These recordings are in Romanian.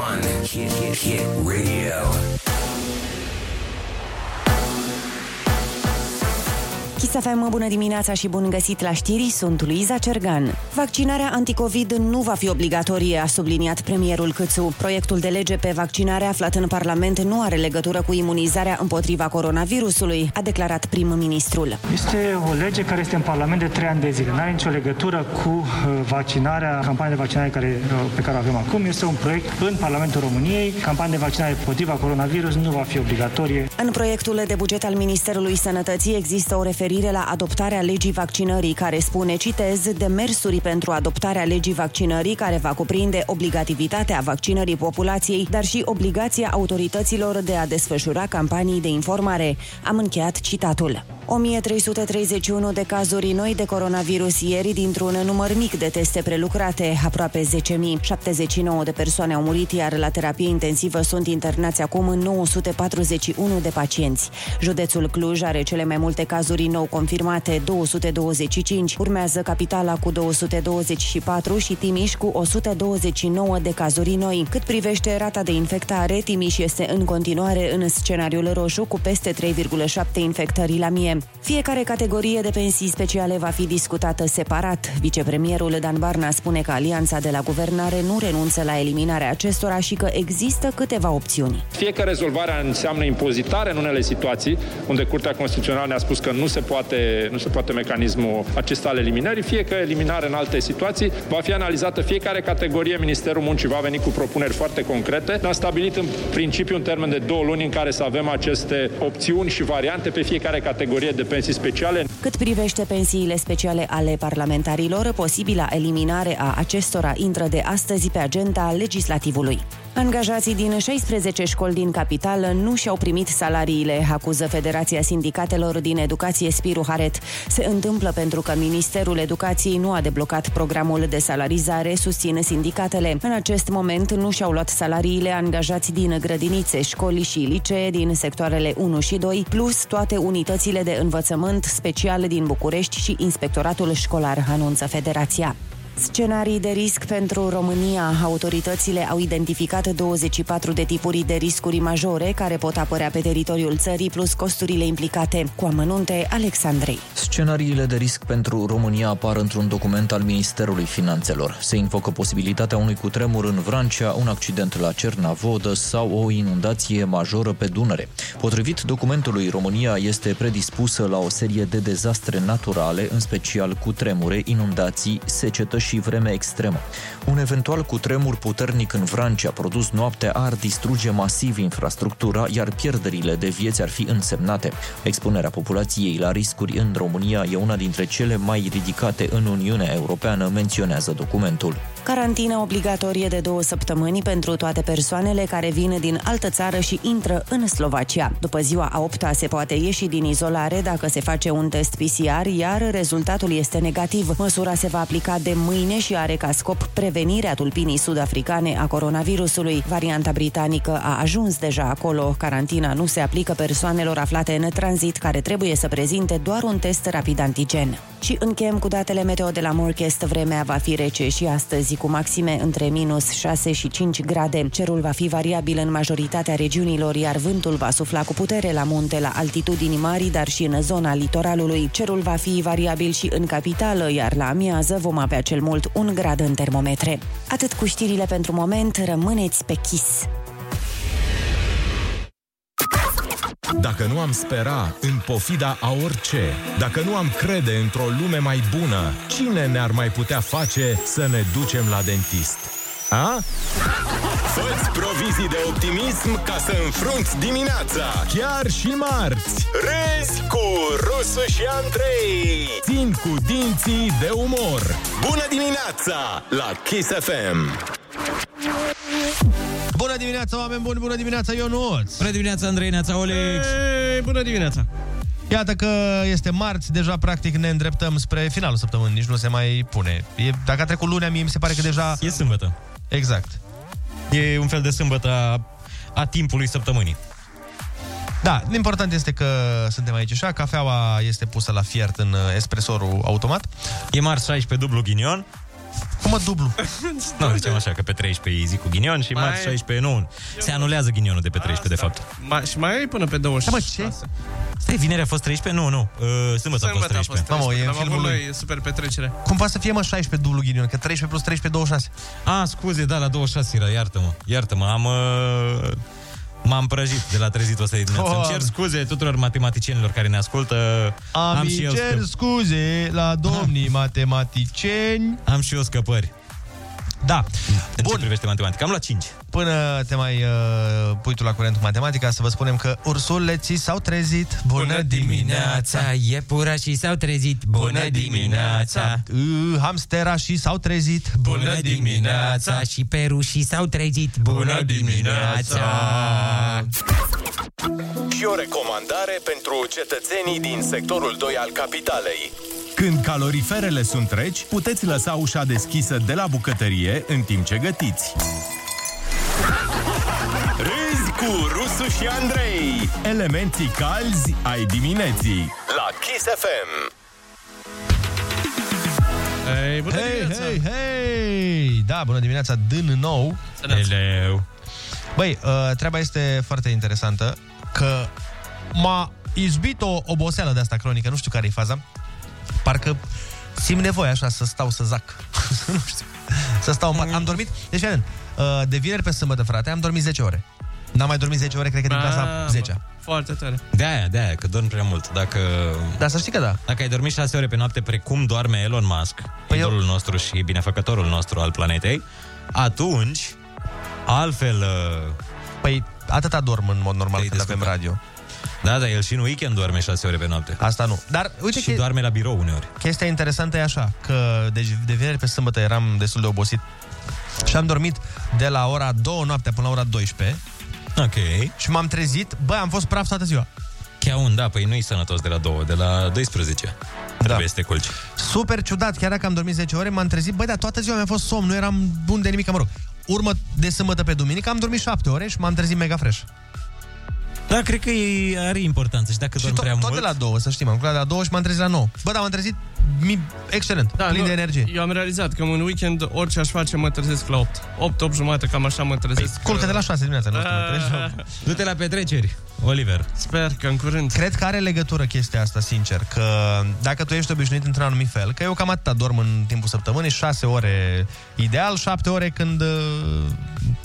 one. Hit, hit, hit radio. Chisafem, bună dimineața și bun găsit la știri, sunt Luiza Cergan. Vaccinarea anticovid nu va fi obligatorie, a subliniat premierul Câțu. Proiectul de lege pe vaccinare aflat în Parlament nu are legătură cu imunizarea împotriva coronavirusului, a declarat prim-ministrul. Este o lege care este în Parlament de trei ani de zile. Nu are nicio legătură cu uh, vaccinarea, campania de vaccinare care, uh, pe care o avem acum. Este un proiect în Parlamentul României. Campania de vaccinare împotriva coronavirus nu va fi obligatorie. În proiectul de buget al Ministerului Sănătății există o referire la adoptarea legii vaccinării, care spune, citez, demersuri pentru adoptarea legii vaccinării, care va cuprinde obligativitatea vaccinării populației, dar și obligația autorităților de a desfășura campanii de informare. Am încheiat citatul. 1331 de cazuri noi de coronavirus ieri dintr-un număr mic de teste prelucrate, aproape 10.000. 79 de persoane au murit, iar la terapie intensivă sunt internați acum 941 de pacienți. Județul Cluj are cele mai multe cazuri nou confirmate, 225. Urmează Capitala cu 224 și Timiș cu 129 de cazuri noi. Cât privește rata de infectare, Timiș este în continuare în scenariul roșu cu peste 3,7 infectări la mie. Fiecare categorie de pensii speciale va fi discutată separat. Vicepremierul Dan Barna spune că alianța de la guvernare nu renunță la eliminarea acestora și că există câteva opțiuni. Fie că rezolvarea înseamnă impozitare în unele situații, unde Curtea Constituțională ne-a spus că nu se poate, nu se poate mecanismul acesta al eliminării, fie că eliminare în alte situații, va fi analizată fiecare categorie. Ministerul Muncii va veni cu propuneri foarte concrete. Ne-a stabilit în principiu un termen de două luni în care să avem aceste opțiuni și variante pe fiecare categorie de pensii speciale. Cât privește pensiile speciale ale parlamentarilor, posibila eliminare a acestora intră de astăzi pe agenda legislativului. Angajații din 16 școli din capitală nu și-au primit salariile, acuză Federația Sindicatelor din Educație Spiru Haret. Se întâmplă pentru că Ministerul Educației nu a deblocat programul de salarizare, susține sindicatele. În acest moment nu și-au luat salariile angajați din grădinițe, școli și licee din sectoarele 1 și 2, plus toate unitățile de învățământ special din București și Inspectoratul Școlar, anunță Federația. Scenarii de risc pentru România. Autoritățile au identificat 24 de tipuri de riscuri majore care pot apărea pe teritoriul țării, plus costurile implicate. Cu amănunte, Alexandrei. Scenariile de risc pentru România apar într-un document al Ministerului Finanțelor. Se invocă posibilitatea unui cutremur în Vrancea, un accident la Cernavodă sau o inundație majoră pe Dunăre. Potrivit documentului, România este predispusă la o serie de dezastre naturale, în special cu tremure, inundații, secetă și vreme extremă. Un eventual cutremur puternic în Vrancea produs noaptea ar distruge masiv infrastructura, iar pierderile de vieți ar fi însemnate. Expunerea populației la riscuri în România e una dintre cele mai ridicate în Uniunea Europeană, menționează documentul. Carantină obligatorie de două săptămâni pentru toate persoanele care vin din altă țară și intră în Slovacia. După ziua a opta se poate ieși din izolare dacă se face un test PCR, iar rezultatul este negativ. Măsura se va aplica de mâine și are ca scop prevenirea tulpinii sud-africane a coronavirusului. Varianta britanică a ajuns deja acolo. Carantina nu se aplică persoanelor aflate în tranzit care trebuie să prezinte doar un test rapid antigen. Și încheiem cu datele meteo de la Morchest. Vremea va fi rece și astăzi cu maxime între minus 6 și 5 grade. Cerul va fi variabil în majoritatea regiunilor, iar vântul va sufla cu putere la munte, la altitudini mari, dar și în zona litoralului. Cerul va fi variabil și în capitală, iar la amiază vom avea cel mult un grad în termometre. Atât cu știrile pentru moment, rămâneți pe chis. Dacă nu am spera în pofida a orice, dacă nu am crede într-o lume mai bună, cine ne-ar mai putea face să ne ducem la dentist? A? Fă-ți provizii de optimism ca să înfrunți dimineața. Chiar și marți! Râzi cu Rusu și Andrei. Țin cu dinții de umor. Bună dimineața la Kiss FM. Bună dimineața, oameni buni, bună dimineața, Ionuț! Bună dimineața, Andrei, neața, Olex! Ei, bună dimineața! Iată că este marți, deja practic ne îndreptăm spre finalul săptămânii, nici nu se mai pune. E, dacă a trecut lunea, mie mi se pare că deja... E sâmbătă. Exact. E un fel de sâmbătă a, a timpului săptămânii. Da, important este că suntem aici așa, cafeaua este pusă la fiert în uh, espresorul automat. E marți 16 dublu ghinion. Cum mă dublu? Nu, zicem așa, că pe 13 e zi cu ghinion și Mai- marți 16 nu. Se anulează ghinionul de pe 13, de fapt. Ma, și mai ai până pe 26. ce? Stai, vineri a fost 13? Nu, nu. Uh, sâmbătă, a fost 13. Mamă, e în Am filmul avut lui. noi super petrecere. Cum poate să fie, mă, 16 dublu ghinion? Că 13 plus 13, 26. A, scuze, da, la 26 era, iartă-mă. Iartă-mă, am... Uh... M-am prăjit de la trezitul ăsta de dimineață. Îmi cer Doamne. scuze tuturor matematicienilor care ne ascultă. Am, am și eu cer scăp- scuze la domnii matematicieni. Am și eu scăpări. Da. În ce privește matematica? Am luat 5. Până te mai uh, pui tu la curent cu matematica, să vă spunem că ursuleții s-au trezit. Bună dimineața! Iepurașii s-au trezit. Bună dimineața! Uh, hamsterașii s-au trezit. Bună dimineața! Și perușii s-au trezit. Bună dimineața! Și o recomandare pentru cetățenii din sectorul 2 al capitalei. Când caloriferele sunt reci, puteți lăsa ușa deschisă de la bucătărie în timp ce gătiți. Râzi cu Rusu și Andrei Elementii calzi ai dimineții. la Kiss FM. Ei, bună Hei, dimineața! hei, hei! Da, bună dimineața, din nou. Hello! Băi, uh, treaba este foarte interesantă, că m-a izbit o oboseală de asta cronică, nu știu care e faza. Parcă simt nevoie așa să stau să zac. nu știu. Să stau în pat. Am dormit, deci fii atent, uh, de vineri pe sâmbătă, frate, am dormit 10 ore. N-am mai dormit 10 ore, cred că din clasa Mamă, 10 Foarte tare. De aia, de aia, că dormi prea mult. Dacă, Da, să știi că da. dacă ai dormit 6 ore pe noapte precum doarme Elon Musk, Păi idolul nostru și binefăcătorul nostru al planetei, atunci, altfel... uh, Păi atâta dorm în mod normal Te-ai când avem descurcat. radio. Da, da, el și în weekend doarme 6 ore pe noapte. Asta nu. Dar uite și că doarme la birou uneori. chestia interesantă e așa, că deci de vineri pe sâmbătă eram destul de obosit și am dormit de la ora 2 noaptea până la ora 12 Ok. și m-am trezit, băi, am fost praf toată ziua. Chiar un, da, păi nu-i sănătos de la 2, de la 12. Trebuie să te culci. Super ciudat, chiar dacă am dormit 10 ore, m-am trezit, băi, dar toată ziua mi-a fost somn, nu eram bun de nimic, mă rog. Urmă de sâmbătă pe duminică am dormit 7 ore și m-am trezit mega fresh. Da, cred că e, are importanță și dacă Și dormi tot, prea tot mult... de la 2, să știm, am culcat de la 2 și m-am trezit la 9. Bă, dar m-am trezit mi, excelent, da, plin nu, de energie. Eu am realizat că în weekend orice aș face mă trezesc la 8. 8, 8 jumate, cam așa mă Păi, trezesc. culcă de la 6 dimineața, nu știu, mă trezesc la opt. Du-te la petreceri, Oliver. Sper că în curând. Cred că are legătură chestia asta, sincer, că dacă tu ești obișnuit într-un anumit fel, că eu cam atâta dorm în timpul săptămânii, 6 ore ideal, 7 ore când uh,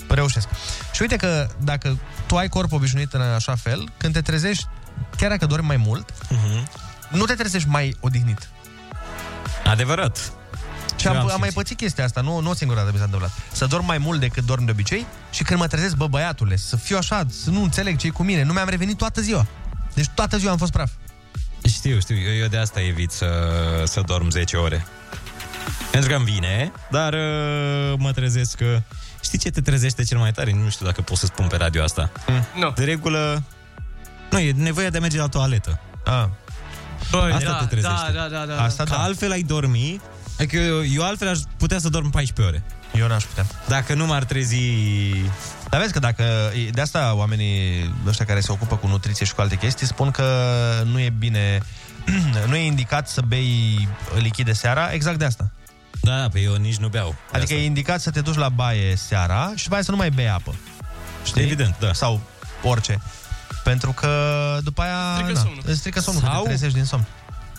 reușesc. Și uite că dacă tu ai corp obișnuit în așa fel, când te trezești, chiar dacă dormi mai mult, Uh-huh. nu te trezești mai odihnit. Adevărat. Și Eu am, am am mai simțit. pățit chestia asta, nu, nu o singură dată mi s-a întâmplat. Să dorm mai mult decât dorm de obicei și când mă trezesc, bă, băiatule, să fiu așa, să nu înțeleg ce cu mine. Nu mi-am revenit toată ziua. Deci toată ziua am fost praf. Știu, știu, eu, eu de asta evit să, să dorm 10 ore. Pentru că îmi vine, dar uh, mă trezesc că... Știi ce te trezește cel mai tare? Nu știu dacă pot să spun pe radio asta. Nu. De regulă... Nu, e nevoia de a merge la toaletă. Ah. Băi, Asta da, te trezește. Da, da, da, da. Asta Că da. altfel ai dormi... Adică eu, eu altfel aș putea să dorm 14 ore. Eu n-aș putea. Dacă nu m-ar trezi... Dar vezi că dacă... De asta oamenii ăștia care se ocupă cu nutriție și cu alte chestii spun că nu e bine... nu e indicat să bei lichide seara, exact de asta. Da, da, pe eu nici nu beau. De Adică asta. e indicat să te duci la baie seara și după aia să nu mai bei apă. Știi? Evident, da. Sau orice. Pentru că după aia Strică na, somnul. îți strică somnul, Sau... că Sau- te trezești din somn.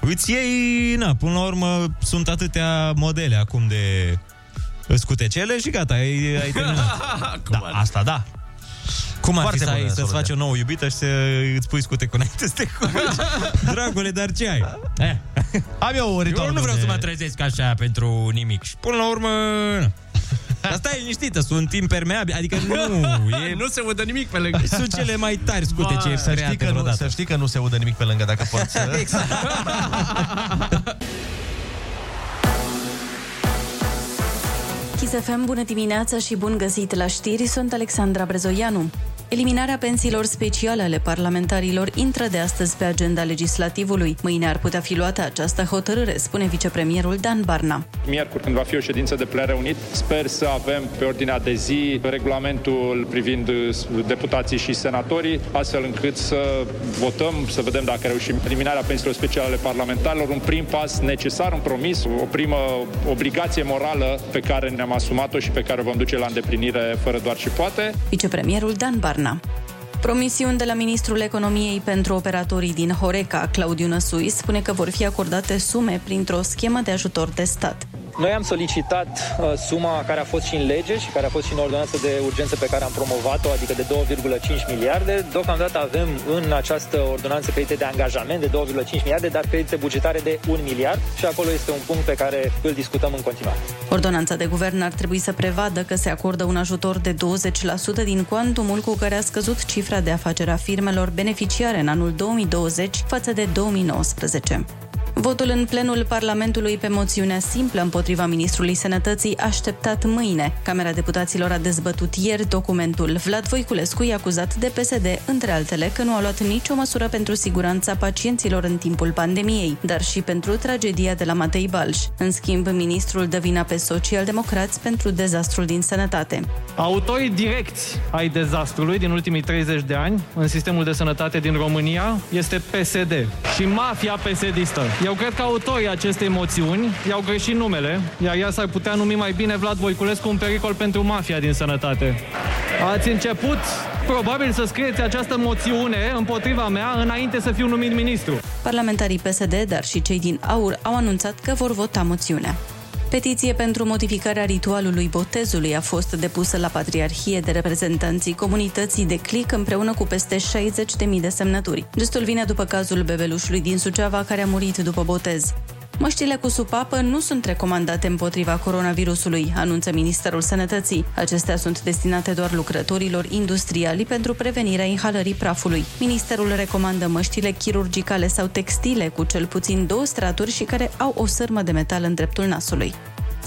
Îți iei, na, până la urmă sunt atâtea modele acum de scutecele și gata, ai, ai terminat. Da, asta da. Cum ar Foarte fi să ai, bună să-ți soluția. faci o nouă iubită și să îți pui scutecul înainte să te culci? Dragule, dar ce ai? Eh. Am eu un ritual. Eu nu vreau de- să mă trezesc așa pentru nimic. Și până la urmă... na. Dar stai liniștită, sunt impermeabil, adică nu, e, Nu se udă nimic pe lângă. sunt cele mai tari scutece Vai, Să știi, create că nu, vreodată. să știi că nu se udă nimic pe lângă dacă poți să... Exact. Chisefem, bună dimineața și bun găsit la știri, sunt Alexandra Brezoianu. Eliminarea pensiilor speciale ale parlamentarilor intră de astăzi pe agenda legislativului. Mâine ar putea fi luată această hotărâre, spune vicepremierul Dan Barna. Miercuri, când va fi o ședință de plen reunit, sper să avem pe ordinea de zi regulamentul privind deputații și senatorii, astfel încât să votăm, să vedem dacă reușim eliminarea pensiilor speciale ale parlamentarilor, un prim pas necesar, un promis, o primă obligație morală pe care ne-am asumat-o și pe care o vom duce la îndeplinire fără doar și poate. Vicepremierul Dan Barna. Promisiuni de la Ministrul Economiei pentru operatorii din Horeca, Claudiu Năsui, spune că vor fi acordate sume printr-o schemă de ajutor de stat. Noi am solicitat uh, suma care a fost și în lege și care a fost și în ordonanță de urgență pe care am promovat-o, adică de 2,5 miliarde. Deocamdată avem în această ordonanță credite de angajament de 2,5 miliarde, dar credite bugetare de 1 miliard și acolo este un punct pe care îl discutăm în continuare. Ordonanța de guvern ar trebui să prevadă că se acordă un ajutor de 20% din cuantumul cu care a scăzut cifra de afacere a firmelor beneficiare în anul 2020 față de 2019. Votul în plenul Parlamentului pe moțiunea simplă împotriva Ministrului Sănătății așteptat mâine. Camera Deputaților a dezbătut ieri documentul. Vlad Voiculescu i-a acuzat de PSD, între altele, că nu a luat nicio măsură pentru siguranța pacienților în timpul pandemiei, dar și pentru tragedia de la Matei Balș. În schimb, ministrul dă vina pe socialdemocrați pentru dezastrul din sănătate. Autorii direcți ai dezastrului din ultimii 30 de ani în sistemul de sănătate din România este PSD și mafia PSD-istă. Eu cred că autorii acestei moțiuni i-au greșit numele, iar ea s-ar putea numi mai bine Vlad Voiculescu un pericol pentru mafia din sănătate. Ați început probabil să scrieți această moțiune împotriva mea înainte să fiu numit ministru. Parlamentarii PSD, dar și cei din AUR, au anunțat că vor vota moțiunea. Petiție pentru modificarea ritualului botezului a fost depusă la Patriarhie de reprezentanții comunității de clic împreună cu peste 60.000 de semnături. Gestul vine după cazul bebelușului din Suceava care a murit după botez. Măștile cu supapă nu sunt recomandate împotriva coronavirusului, anunță Ministerul Sănătății. Acestea sunt destinate doar lucrătorilor industriali pentru prevenirea inhalării prafului. Ministerul recomandă măștile chirurgicale sau textile cu cel puțin două straturi și care au o sârmă de metal în dreptul nasului.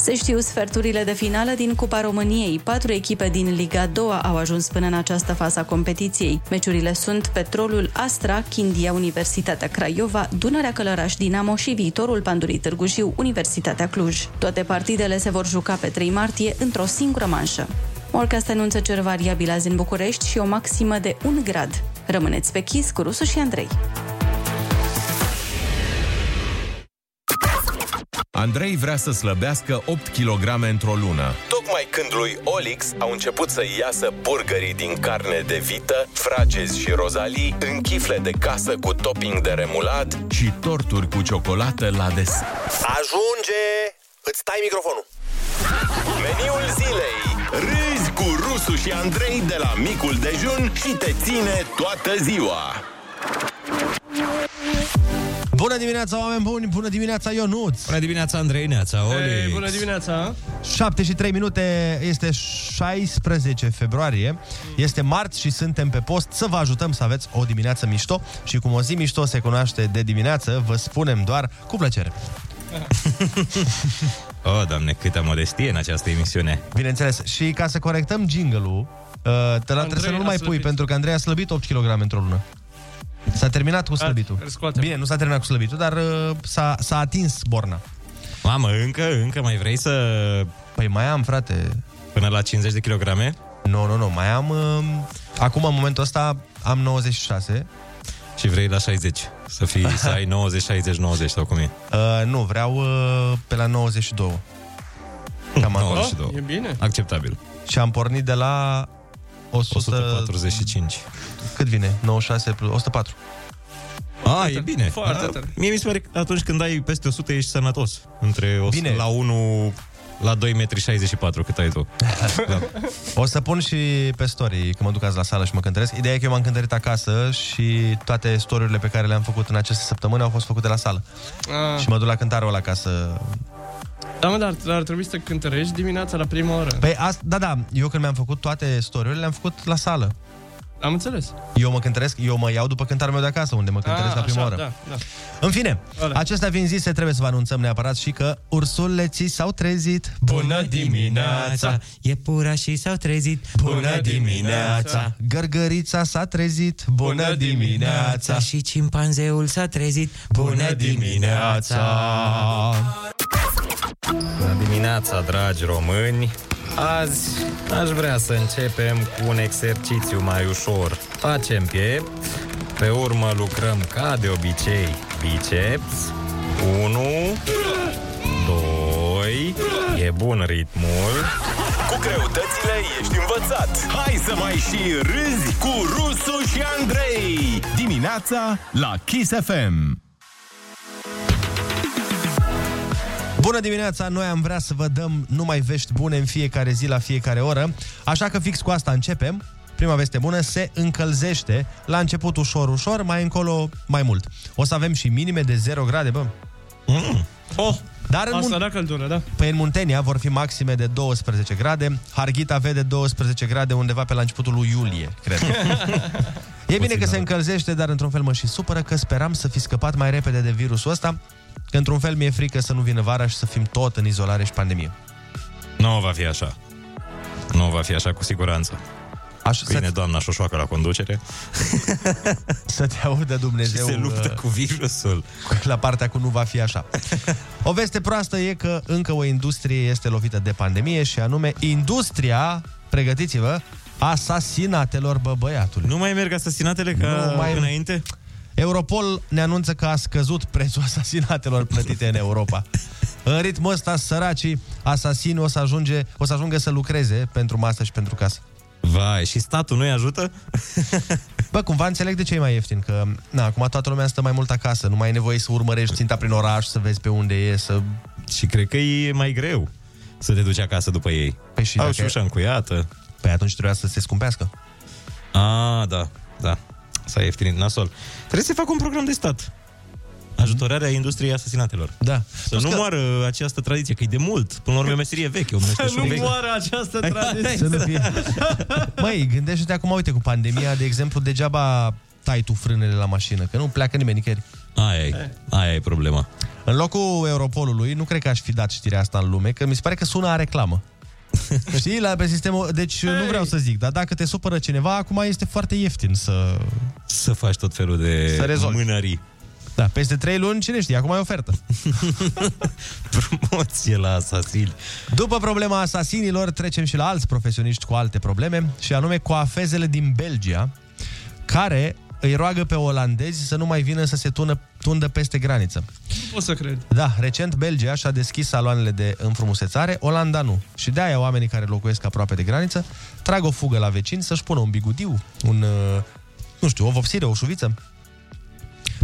Se știu sferturile de finală din Cupa României. Patru echipe din Liga 2 au ajuns până în această fază a competiției. Meciurile sunt Petrolul Astra, Chindia Universitatea Craiova, Dunărea Călăraș Dinamo și viitorul Pandurii Târgu Jiu, Universitatea Cluj. Toate partidele se vor juca pe 3 martie într-o singură manșă. Orcast anunță cer variabil azi în București și o maximă de 1 grad. Rămâneți pe chis cu Rusu și Andrei. Andrei vrea să slăbească 8 kg într-o lună. Tocmai când lui Olix au început să iasă burgerii din carne de vită, fragezi și rozalii, în chifle de casă cu topping de remulat și torturi cu ciocolată la des. Ajunge! Îți tai microfonul! Meniul zilei Râzi cu Rusu și Andrei de la micul dejun și te ține toată ziua Bună dimineața, oameni buni! Bună dimineața, Ionuț! Bună dimineața, Andrei Neața, Oli! Hey, bună dimineața! 7 și 3 minute, este 16 februarie, este marți și suntem pe post să vă ajutăm să aveți o dimineață mișto și cum o zi mișto se cunoaște de dimineață, vă spunem doar cu plăcere. oh, doamne, câtă modestie în această emisiune. Bineînțeles. Și ca să corectăm jingle-ul, uh, te la trebuie să nu mai pui, pentru că Andrei a slăbit 8 kg într-o lună. S-a terminat cu slăbitul. Bine, nu s-a terminat cu slăbitul, dar uh, s-a, s-a atins borna. Mamă, încă, încă mai vrei să... Păi mai am, frate. Până la 50 de kilograme? Nu, nu, nu, mai am... Uh, acum, în momentul ăsta, am 96. Și vrei la 60? Să fii, să ai 90, 60, 90 sau cum e? Uh, nu, vreau uh, pe la 92. Cam 92. Oh, e bine. Acceptabil. Și am pornit de la 100... 145. Cât vine? 96 plus 104. A, e bine. Foarte da, tare. Mie mi se pare că atunci când ai peste 100 ești sănătos. Între 100 Bine. la 1 la 2,64 m cât ai tu. da. O să pun și pe story când mă duc azi la sală și mă cântăresc. Ideea e că eu m-am cântărit acasă și toate story pe care le-am făcut în aceste săptămâni au fost făcute la sală. Ah. Și mă duc la cântarul ăla ca să... Da, mă, dar ar trebui să cântărești dimineața la prima oră. Păi, asta, da, da, eu când mi-am făcut toate story le-am făcut la sală. Am înțeles. Eu mă cântăresc, eu mă iau după cântarul meu de acasă, unde mă cântăresc Ah, la prima așa, oră. Da, da. În fine, Ăla. acestea fiind zise, trebuie să vă anunțăm neapărat și că ursuleții s-au trezit. Iepurașii s-au trezit Gărgărița s-a trezit. Bună dimineața! Și cimpanzeul s-a trezit Bună dimineața! Bună dimineața, dragi români! Azi aș vrea să începem cu un exercițiu mai ușor. Facem piept, pe urmă lucrăm ca de obicei biceps. 1, 2, e bun ritmul. Cu greutățile ești învățat. Hai să mai și râzi cu Rusu și Andrei. Dimineața la Kiss FM. Bună dimineața! Noi am vrea să vă dăm numai vești bune în fiecare zi, la fiecare oră. Așa că fix cu asta începem. Prima veste bună, se încălzește. La început ușor, ușor, mai încolo mai mult. O să avem și minime de 0 grade, bă. Mm. Oh, Dar în, asta Mun- da căldură, da. păi în Muntenia vor fi maxime de 12 grade. Harghita vede 12 grade undeva pe la începutul lui iulie, cred. e bine că se încălzește, dar într-un fel mă și supără că speram să fi scăpat mai repede de virusul ăsta, că într-un fel mi-e frică să nu vină vara și să fim tot în izolare și pandemie. Nu va fi așa. Nu va fi așa cu siguranță. Așa, Bine, doamna Șoșoacă la conducere. Să te audă Dumnezeu Și se luptă uh, cu virusul. la partea cu nu va fi așa. O veste proastă e că încă o industrie este lovită de pandemie și anume industria, pregătiți-vă, asasinatelor bă băiatului. Nu mai merg asasinatele ca Nu mai- înainte? Europol ne anunță că a scăzut prețul asasinatelor plătite în Europa. În ritmul ăsta, săracii asasini o să, ajunge, o să ajungă să lucreze pentru masă și pentru casă. Vai, și statul nu-i ajută? Bă, cumva înțeleg de ce e mai ieftin, că na, acum toată lumea stă mai mult acasă, nu mai e nevoie să urmărești ținta prin oraș, să vezi pe unde e, să... Și cred că e mai greu să te duci acasă după ei. Păi și Au dacă- și ușa încuiată. Păi atunci trebuia să se scumpească. Ah, da, da. S-a ieftinit nasol. Trebuie să fac un program de stat. Ajutorarea industriei asasinatelor. Da. Să nu moară această tradiție, că e de mult. Până la urmă e o meserie veche, o Să meserie nu veche. moară această tradiție. Să nu fie... Măi, gândește-te acum, uite, cu pandemia, de exemplu, degeaba tai tu frânele la mașină, că nu pleacă nimeni nicăieri. Aia e, aia e problema. În locul Europolului, nu cred că aș fi dat știrea asta în lume, că mi se pare că sună a reclamă. Știi, la pe sistemul... Deci nu vreau să zic, dar dacă te supără cineva, acum este foarte ieftin să... Să faci tot felul de Să rezolvi. mânării. Da, peste 3 luni, cine știe, acum e ofertă. Promoție la asasin. După problema asasinilor, trecem și la alți profesioniști cu alte probleme, și anume coafezele din Belgia, care îi roagă pe olandezi să nu mai vină să se tună, tundă peste graniță. Nu pot să cred. Da, recent Belgia și-a deschis saloanele de înfrumusețare, Olanda nu. Și de-aia oamenii care locuiesc aproape de graniță trag o fugă la vecini să-și pună un bigudiu, un, uh, nu știu, o vopsire, o șuviță.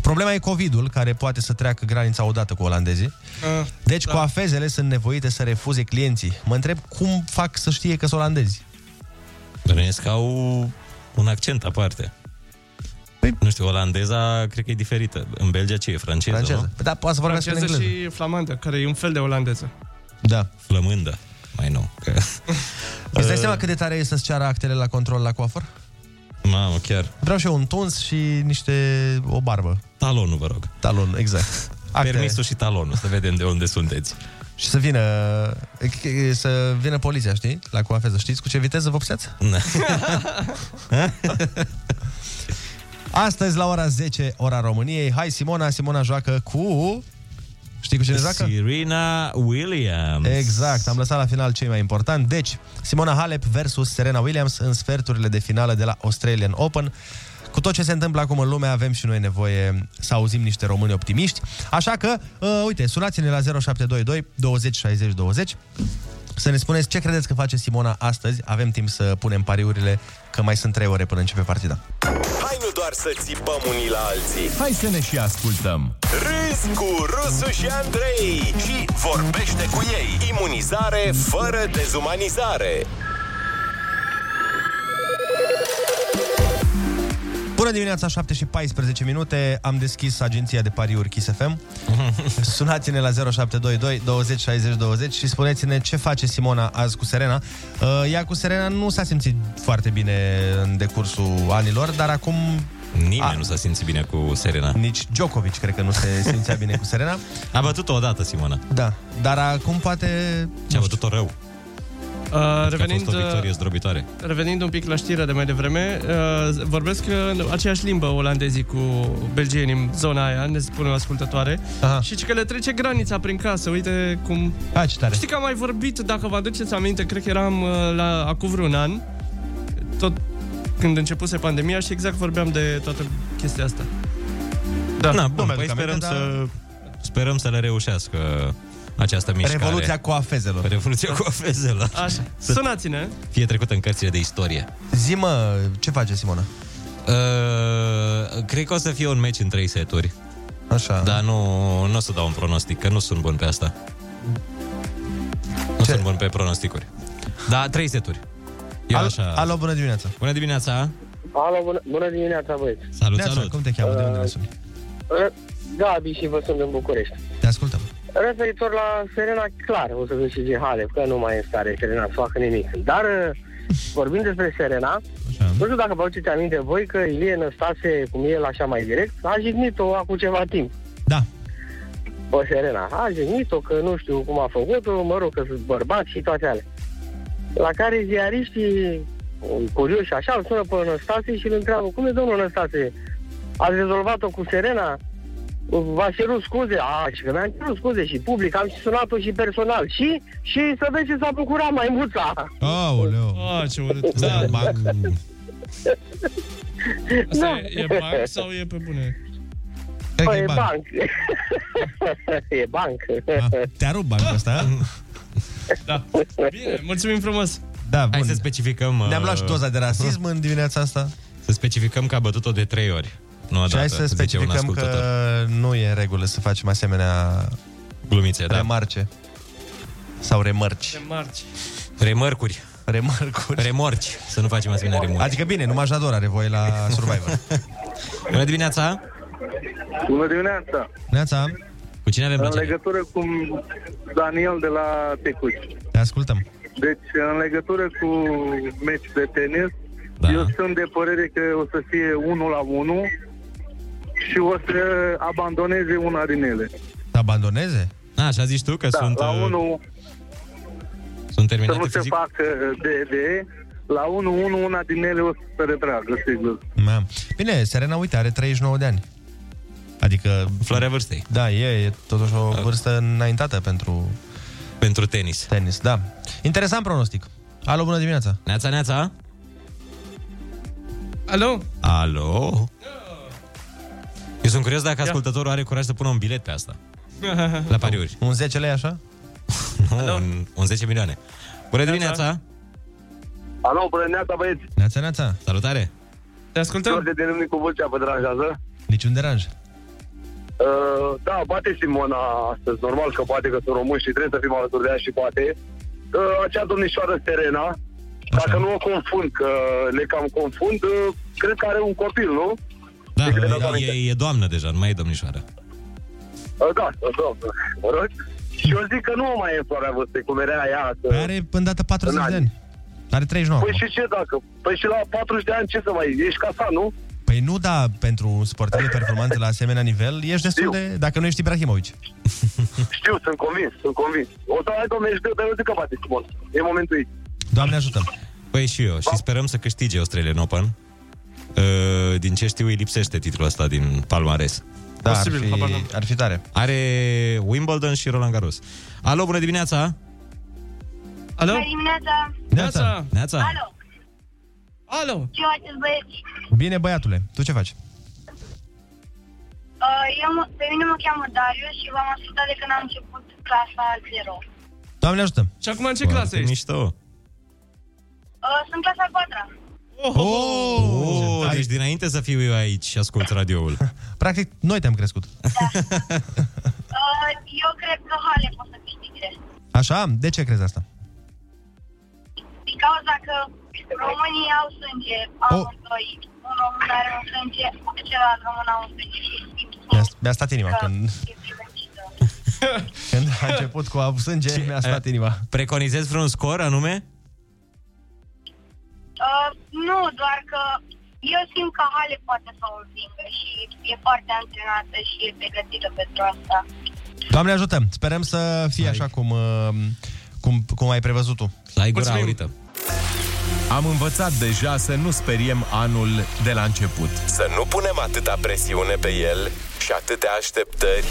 Problema e COVID-ul, care poate să treacă granița odată cu olandezii. Ah, Deci da. coafezele sunt nevoite să refuze clienții. Mă întreb cum fac să știe că sunt olandezi. Bănuiesc că au un accent aparte. Păi... Nu știu, olandeza cred că e diferită. În Belgia ce e? Franceză, Franceză. nu? Da, poate să vorbească în franceză engleză. și flamandă, care e un fel de olandeză. Da. Flămândă. Mai nou. Că... Îți dai seama cât de tare e să-ți ceară actele la control la coafor? Mamă, chiar. Vreau și eu un tuns și niște... o barbă. Talonul, vă rog. Talon, exact. Acte. Permisul și talonul, să vedem de unde sunteți. Și să vină, să vină poliția, știi? La coafeză. Știți cu ce viteză vopseați? Da. Astăzi, la ora 10, ora României. Hai, Simona. Simona joacă cu... Știi cu cine joacă? Serena Williams. Exact, am lăsat la final cei mai important. Deci, Simona Halep versus Serena Williams în sferturile de finală de la Australian Open. Cu tot ce se întâmplă acum în lume, avem și noi nevoie să auzim niște români optimiști. Așa că, uh, uite, sunați-ne la 0722 20 60 20 să ne spuneți ce credeți că face Simona astăzi. Avem timp să punem pariurile, că mai sunt 3 ore până începe partida. Hai nu doar să țipăm unii la alții. Hai să ne și ascultăm. Râzi cu Rusu și Andrei și vorbește cu ei. Imunizare fără dezumanizare. Bună dimineața, 7 și 14 minute. Am deschis agenția de pariuri Kiss FM. Sunați-ne la 0722 20 60 20 și spuneți-ne ce face Simona azi cu Serena. Uh, Ea cu Serena nu s-a simțit foarte bine în decursul anilor, dar acum Nimeni A. nu s-a simțit bine cu Serena. nici Djokovic cred că nu se simțea bine cu Serena. A bătut-o odată, Simona. Da, dar acum poate... Ce a bătut-o rău. Uh, Revenind, a revenind, fost o victorie zdrobitoare. revenind un pic la știrea de mai devreme, uh, vorbesc în aceeași limbă olandezii cu belgienii în zona aia, ne spune o ascultătoare. Aha. Și că le trece granița prin casă, uite cum... A, ce tare. Știi că am mai vorbit, dacă vă aduceți aminte, cred că eram uh, la acum vreun an, tot când începuse pandemia și exact vorbeam de toată chestia asta. Da, Na, nu bun, mi-aduc păi sperăm, aminte, să, sperăm să le reușească această mișcare. Revoluția coafezelor. Revoluția coafezelor. Așa. Să Sunați-ne! fie trecută în cărțile de istorie. Zi-mă, ce face Simona? Uh, cred că o să fie un meci în trei seturi. Așa. Dar nu, nu o să dau un pronostic, că nu sunt bun pe asta. Nu sunt bun pe pronosticuri. Da, trei seturi. Eu Al- așa... Alo, bună dimineața. Bună dimineața! Alo, bună, bună dimineața, băieți. Salut, Neața, salut! cum te cheamă? De unde ne Uh, suni? Uh, Gabi și vă sunt în București. Te ascultăm. Referitor la Serena, clar, o să câștige Halep, că nu mai e în stare Serena să facă nimic. Dar, uh, vorbind despre Serena, nu știu dacă vă aduceți aminte voi că Ilie Năstase, cum e el așa mai direct, a jignit-o acum ceva timp. Da. Pe Serena. A jignit-o că nu știu cum a făcut-o, mă rog, că sunt bărbați și toate alea. La care ziariștii curioși așa îl sună pe Năstase și îl întreabă, cum e domnul Năstase? Ați rezolvat-o cu Serena? V-a cerut scuze? A, și că mi-am cerut scuze și public, am și sunat-o și personal. Și, și să vezi ce s-a bucurat maimuța. Aoleu. Ah, ce urât. Da, Da. Asta Da. e, e banc sau e pe bune? Cred că Păi, e e banc. banc. e banc. Te-a rupt bancul ăsta, Da. Bine, mulțumim frumos. Da, Hai bun. să specificăm... Ne-am luat și uh, doza de rasism în dimineața asta. Să specificăm că a bătut-o de trei ori. Nu Și odată, hai să zice un specificăm ascultător. că nu e în regulă să facem asemenea Glumițe, da. remarce. Sau remarci. De marci. Remărcuri. Remarcuri. Remorci. Să nu facem asemenea remorci. Adică bine, numai Jador are voie la Survivor. Bună dimineața! Bună dimineața! Neața, Cu cine avem În plăcere? legătură cu Daniel de la Tecuci. te ascultăm. Deci, în legătură cu meci de tenis, Da. eu sunt de părere că o să fie 1 la 1 și o să abandoneze una din ele. Să abandoneze? A, așa zici tu că Da, sunt, la uh, 1 sunt să terminate nu se fizic? facă de, de la 1-1 una din ele o să se retragă, sigur. Da. Bine, Serena, uite, are 39 de ani. Adică... Floarea vârstei. Da, e, e totuși o vârstă înaintată pentru... Pentru tenis. Tenis, da. Interesant pronostic. Alo, bună dimineața. Neața, neața. Alo? Alo? Eu sunt curios dacă ascultătorul are curaj să pună un bilet pe asta. La pariuri. Un 10 lei așa? Nu, un, un 10 milioane. Bună dimineața! Alo, bună dimineața, băieți! Neața, neața. Salutare! Te ascultăm? George de Râmnicu Vâlcea vă deranjează. Niciun deranj. Uh, da, poate Simona astăzi, normal că poate că sunt români și trebuie să fim alături de ea și poate. Uh, acea domnișoară Serena, dacă nu o confund, că le cam confund, uh, cred că are un copil, nu? Da, De câteva e, aminte. e, e doamnă deja, nu mai e domnișoară. Uh, da, da, mă rog. Și eu zic că nu o mai e în floarea vârstei, cum era ea. Că... Păi are îndată 40 În de ani. ani. Are 39 Păi acum. și ce dacă? Păi și la 40 de ani ce să mai... Ești casat, nu? Păi nu, da, pentru un sportiv de performanță la asemenea nivel, ești destul de... Dacă nu ești Ibrahimovic. Știu, sunt convins, sunt convins. O să aibă meci de, dar eu zic că bate Simon. E momentul ei. Doamne ajută. Păi și eu. Și sperăm să câștige Australian Open. Uh, din ce știu, îi lipsește titlul ăsta din palmares. Da, ar fi, ar fi tare. Are Wimbledon și Roland Garros. Alo, bună dimineața! Alo? Bună dimineața! Neața. Neața! Alo! Alo! Ce faceți, băieți? Bine, băiatule. Tu ce faci? Uh, eu, mă- pe mine mă cheamă Darius și v-am ascultat de când am început clasa 0. Doamne ajută. Și acum în ce clasă ești? Mișto. Uh, sunt clasa 4 Oh, oh, oh, deci dinainte să fiu eu aici și ascult radioul. Practic, noi te-am crescut. uh, Eu cred că Hale poate să câștige. Așa? De ce crezi asta? Din cauza că românii au sânge, amândoi. Un român are un sânge, celălalt român au un sânge. Mi-a, mi-a stat inima când, când a început cu a sânge, mi-a stat inima. Preconizezi vreun scor anume? Uh, nu, doar că eu simt că Hale poate să o învingă și e foarte antrenată și e pregătită pentru asta. Doamne ajută! Sperăm să fie așa cum, uh, cum, cum ai prevăzut tu. Ai gura aurită. Am învățat deja să nu speriem anul de la început. Să nu punem atâta presiune pe el și atâtea așteptări.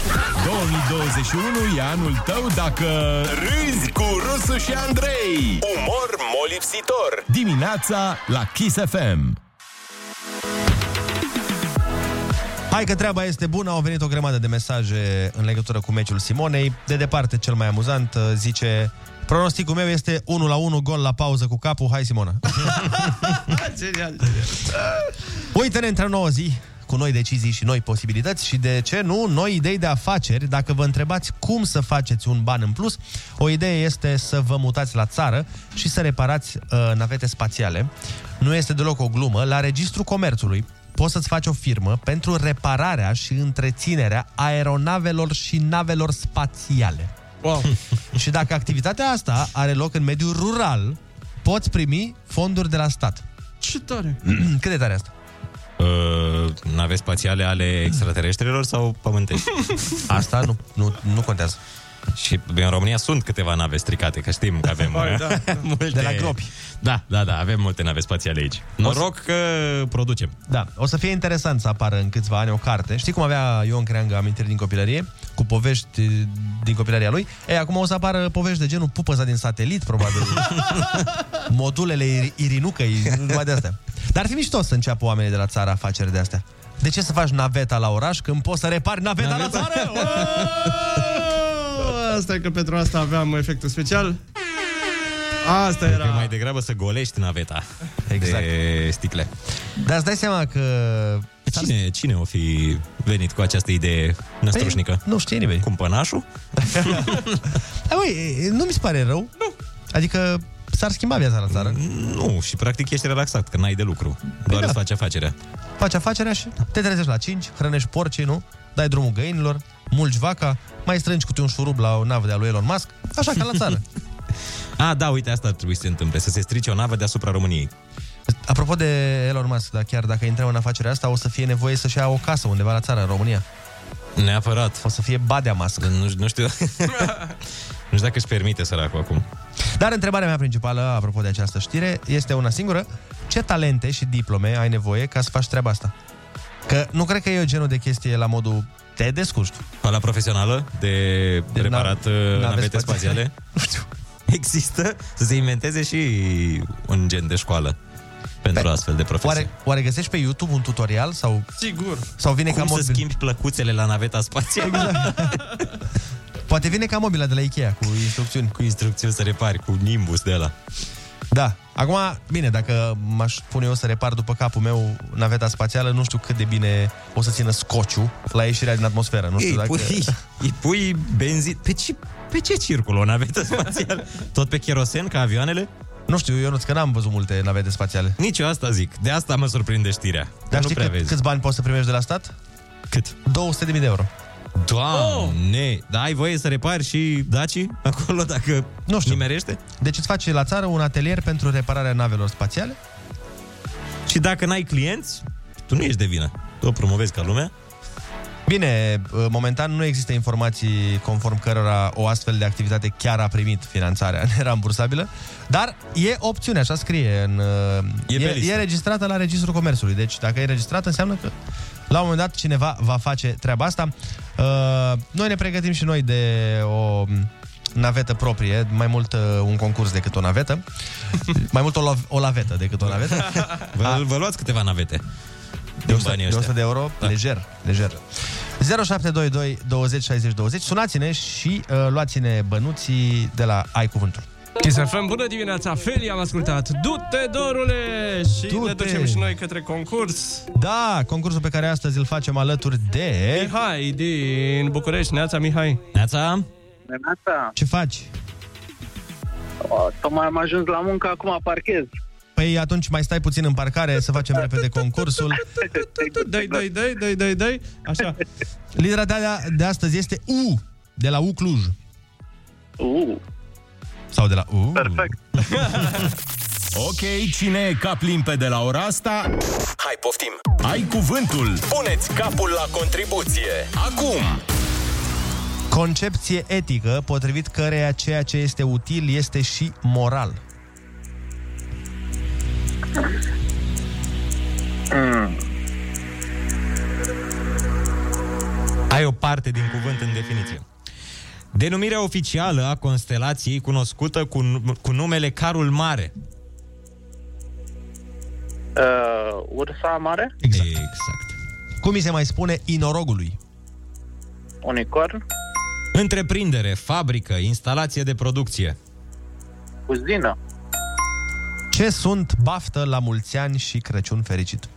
2021 e anul tău dacă... Râzi cu Rusu și Andrei. Umor molipsitor. Dimineața la Kiss FM. Hai că treaba este bună, au venit o grămadă de mesaje în legătură cu meciul Simonei. De departe, cel mai amuzant uh, zice Pronosticul meu este 1 la 1 gol la pauză cu capul. Hai, Simona! genial, Uite-ne într-o nouă zi cu noi decizii și noi posibilități și de ce nu, noi idei de afaceri. Dacă vă întrebați cum să faceți un ban în plus, o idee este să vă mutați la țară și să reparați uh, navete spațiale. Nu este deloc o glumă. La Registrul Comerțului poți să-ți faci o firmă pentru repararea și întreținerea aeronavelor și navelor spațiale. Wow. și dacă activitatea asta are loc în mediul rural, poți primi fonduri de la stat. Ce tare! Cât de tare asta? Uh, nave spațiale ale extraterestrilor sau pământești? Asta nu, nu, nu contează. Și în România sunt câteva nave stricate, că știm că avem Hai, uh, da, da. multe... De la gropi. Da, da, da, avem multe nave spațiale aici. Noroc că producem. Da, o să fie interesant să apară în câțiva ani o carte. Știi cum avea Ion Creangă amintiri din copilărie? Cu povești din copilăria lui? E, acum o să apară povești de genul pupăza din satelit, probabil. Modulele ir- irinucăi, numai de astea. Dar ar fi mișto să înceapă oamenii de la țară afaceri de astea. De ce să faci naveta la oraș când poți să repari naveta, Naveta? la țară? Asta e că pentru asta aveam efectul special. Asta Că era. mai degrabă să golești naveta exact. de sticle. Dar îți dai seama că... Cine, cine o fi venit cu această idee năstrușnică? Păi, nu știe nimeni. Cumpănașul? Hai, băi, nu mi se pare rău. Nu. Adică s-ar schimba viața la țară. Nu, și practic ești relaxat, că n-ai de lucru. Doar da. îți faci afacerea. Faci afacerea și te trezești la 5, hrănești porcii, nu? Dai drumul găinilor, mulci vaca, mai strângi câte un șurub la o navă de-a lui Elon Musk, așa ca la țară. A, da, uite, asta ar trebui să se întâmple, să se strice o navă deasupra României. Apropo de Elon Musk, dar chiar dacă intrăm în afacerea asta, o să fie nevoie să-și ia o casă undeva la țară, în România. Neapărat. O să fie Badea Musk. Nu, nu știu... nu știu dacă își permite săracul acum. Dar întrebarea mea principală, apropo de această știre, este una singură. Ce talente și diplome ai nevoie ca să faci treaba asta? Că nu cred că e genul de chestie la modul te descurci tu. La profesională de, de reparat nav- nave, nave navete spațiale? spațiale? Există să se inventeze și un gen de școală pentru astfel de profesii. Oare, oare găsești pe YouTube un tutorial sau Sigur. sau vine Cum ca să mobil? schimbi plăcuțele la naveta spațială? Exact. Poate vine ca mobila de la Ikea cu instrucțiuni. Cu instrucțiuni să repari, cu Nimbus de la. Da. Acum, bine, dacă m-aș pune eu să repar după capul meu naveta spațială, nu știu cât de bine o să țină scociu la ieșirea din atmosferă. Nu știu Ei, dacă... pui, îi pui benzin... Pe ce, pe ce circulă o navetă spațială? Tot pe kerosen, ca avioanele? Nu știu, eu nu că n-am văzut multe navete spațiale. Nici eu asta zic. De asta mă surprinde știrea. Că Dar nu știi prea cât, vezi. câți bani poți să primești de la stat? Cât? 200.000 de euro. Doamne! Da, ai voie să repari și Daci acolo dacă nu știu. nimerește? Deci îți faci la țară un atelier pentru repararea navelor spațiale? Și dacă n-ai clienți, tu nu ești de vină. Tu o promovezi ca lumea. Bine, momentan nu există informații conform cărora o astfel de activitate chiar a primit finanțarea nerambursabilă, dar e opțiune, așa scrie în... E e, pe listă. e registrată la Registrul Comerțului, deci dacă e registrată înseamnă că la un moment dat cineva va face treaba asta. Uh, Noi ne pregătim și noi de o navetă proprie, mai mult uh, un concurs decât o navetă, mai mult o, la- o lavetă decât o navetă. Vă, vă luați câteva navete. De 100, banii de ăștia. 100 de euro, Da. lejer, lejer. 0722 20 60 20 Sunați-ne și uh, luați-ne bănuții de la Ai Cuvântul. Kiss FM, bună dimineața, Feli, am ascultat Du-te, dorule! Și Du-te! ne ducem și noi către concurs. Da, concursul pe care astăzi îl facem alături de... Mihai din București, Neața Mihai. Neața? Neața, Ce faci? o, tocmai am ajuns la muncă, acum parchez. Păi atunci mai stai puțin în parcare să facem repede concursul. Dai, dai, dai, dai, dai, dai. Așa. Litera de, de astăzi este U, de la U Cluj. U. Sau de la U. Perfect. Ok, cine e cap limpede la ora asta? Hai, poftim! Ai cuvântul! Puneți capul la contribuție! Acum! Concepție etică, potrivit căreia ceea ce este util este și moral. Mm. Ai o parte din cuvânt în definiție. Denumirea oficială a constelației cunoscută cu, nu- cu numele Carul Mare. Uh, ursa mare? Exact. exact. Cum mi se mai spune inorogului? Unicorn? Întreprindere, fabrică, instalație de producție. Uzină? Ce sunt baftă la mulți ani și Crăciun fericit?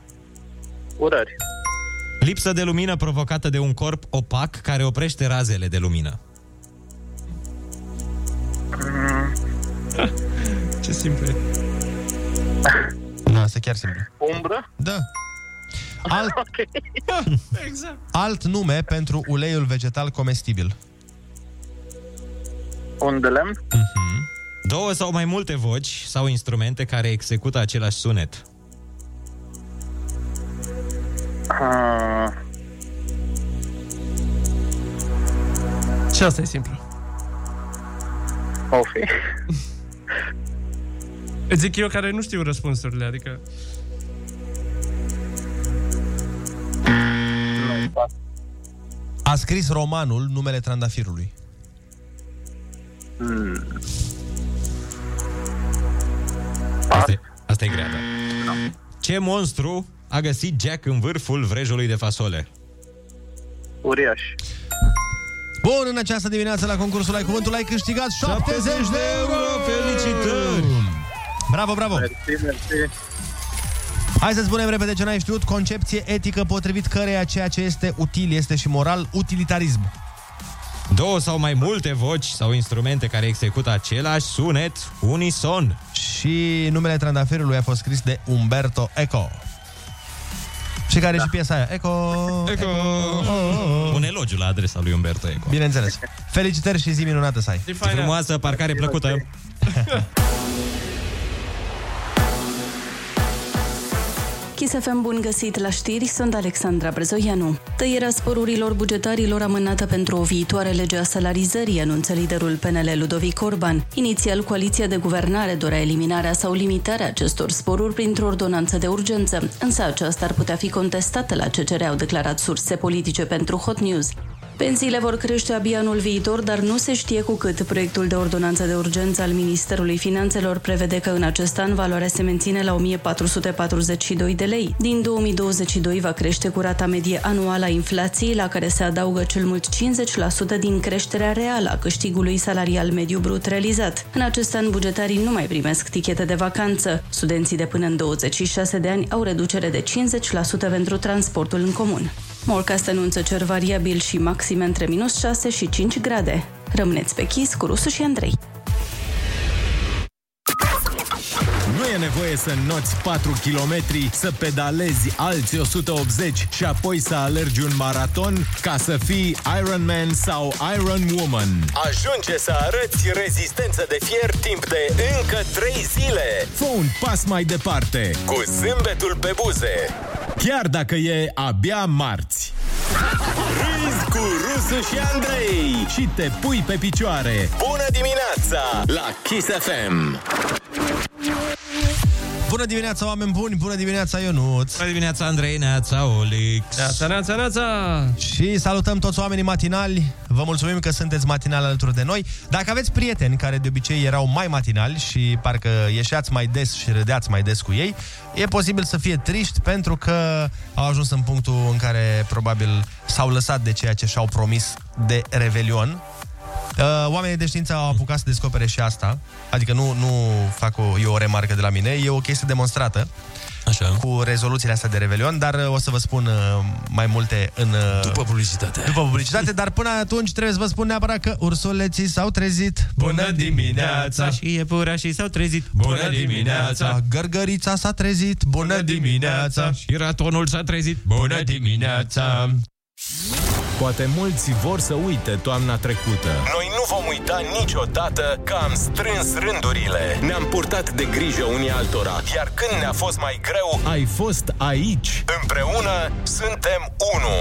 Urări? Lipsă de lumină provocată de un corp opac care oprește razele de lumină. Ce simplu e. Nu, asta e chiar simplu. Umbră? Da. Alt, exact. alt nume pentru uleiul vegetal comestibil. Un de lemn? Două sau mai multe voci sau instrumente care execută același sunet. Uh, Și asta e simplu. O fi. Îți zic eu care nu știu răspunsurile, adică... A scris romanul Numele Trandafirului. Hmm. Asta e, asta e grea, da. Ce monstru a găsit Jack în vârful vrejului de fasole? Uriaș. Bun, în această dimineață la concursul Ai Cuvântul ai câștigat 70 de euro! Felicitări! Bravo, bravo! Mersi, mersi. Hai să spunem repede ce n-ai știut. Concepție etică potrivit căreia ceea ce este util este și moral, utilitarism. Două sau mai multe voci sau instrumente care execută același sunet unison. Și numele trandafirului a fost scris de Umberto Eco. Și care da. și piesa aia. Eco, Eco. Oh, Un elogiu la adresa lui Umberto Eco. Bineînțeles. Felicitări și zi minunată să ai. Zi frumoasă, parcare plăcută. Kiss FM, bun găsit la știri, sunt Alexandra Brezoianu. Tăierea sporurilor bugetarilor amânată pentru o viitoare lege a salarizării, anunță liderul PNL Ludovic Orban. Inițial, coaliția de guvernare dorea eliminarea sau limitarea acestor sporuri printr-o ordonanță de urgență, însă aceasta ar putea fi contestată la CCR, au declarat surse politice pentru Hot News. Pensiile vor crește abia anul viitor, dar nu se știe cu cât. Proiectul de ordonanță de urgență al Ministerului Finanțelor prevede că în acest an valoarea se menține la 1442 de lei. Din 2022 va crește cu rata medie anuală a inflației, la care se adaugă cel mult 50% din creșterea reală a câștigului salarial mediu brut realizat. În acest an, bugetarii nu mai primesc tichete de vacanță. Studenții de până în 26 de ani au reducere de 50% pentru transportul în comun. Morcast anunță cer variabil și maxime între minus 6 și 5 grade. Rămâneți pe chis cu Rusu și Andrei. Nu e nevoie să înnoți 4 km, să pedalezi alți 180 și apoi să alergi un maraton ca să fii Ironman sau Iron Woman. Ajunge să arăți rezistență de fier timp de încă 3 zile. Fă un pas mai departe, Cu zâmbetul pe buze. Chiar dacă e abia marți. Râzi cu Rusu și Andrei. Și te pui pe picioare. Bună dimineața la Kiss FM. Bună dimineața, oameni buni! Bună dimineața, Ionuț! Bună dimineața, Andrei, Neața, Olix! Neața, neața, neața! Și salutăm toți oamenii matinali. Vă mulțumim că sunteți matinali alături de noi. Dacă aveți prieteni care de obicei erau mai matinali și parcă ieșeați mai des și râdeați mai des cu ei, e posibil să fie triști pentru că au ajuns în punctul în care probabil s-au lăsat de ceea ce și-au promis de Revelion. Uh, oamenii de știință au apucat să descopere și asta. Adică nu, nu fac o, e o remarcă de la mine, e o chestie demonstrată. Așa. Cu rezoluțiile astea de Revelion, dar uh, o să vă spun uh, mai multe în... uh, După publicitate. După publicitate, dar până atunci trebuie să vă spun neapărat că ursuleții s-au trezit. Și iepurașii s-au trezit. Gărgărița s-a trezit. Bună dimineața! Și ratonul s-a trezit. Bună dimineața! Poate mulți vor să uite toamna trecută. Noi nu vom uita niciodată că am strâns rândurile, ne-am purtat de grijă unii altora, iar când ne-a fost mai greu, Ai fost aici. împreună suntem unu.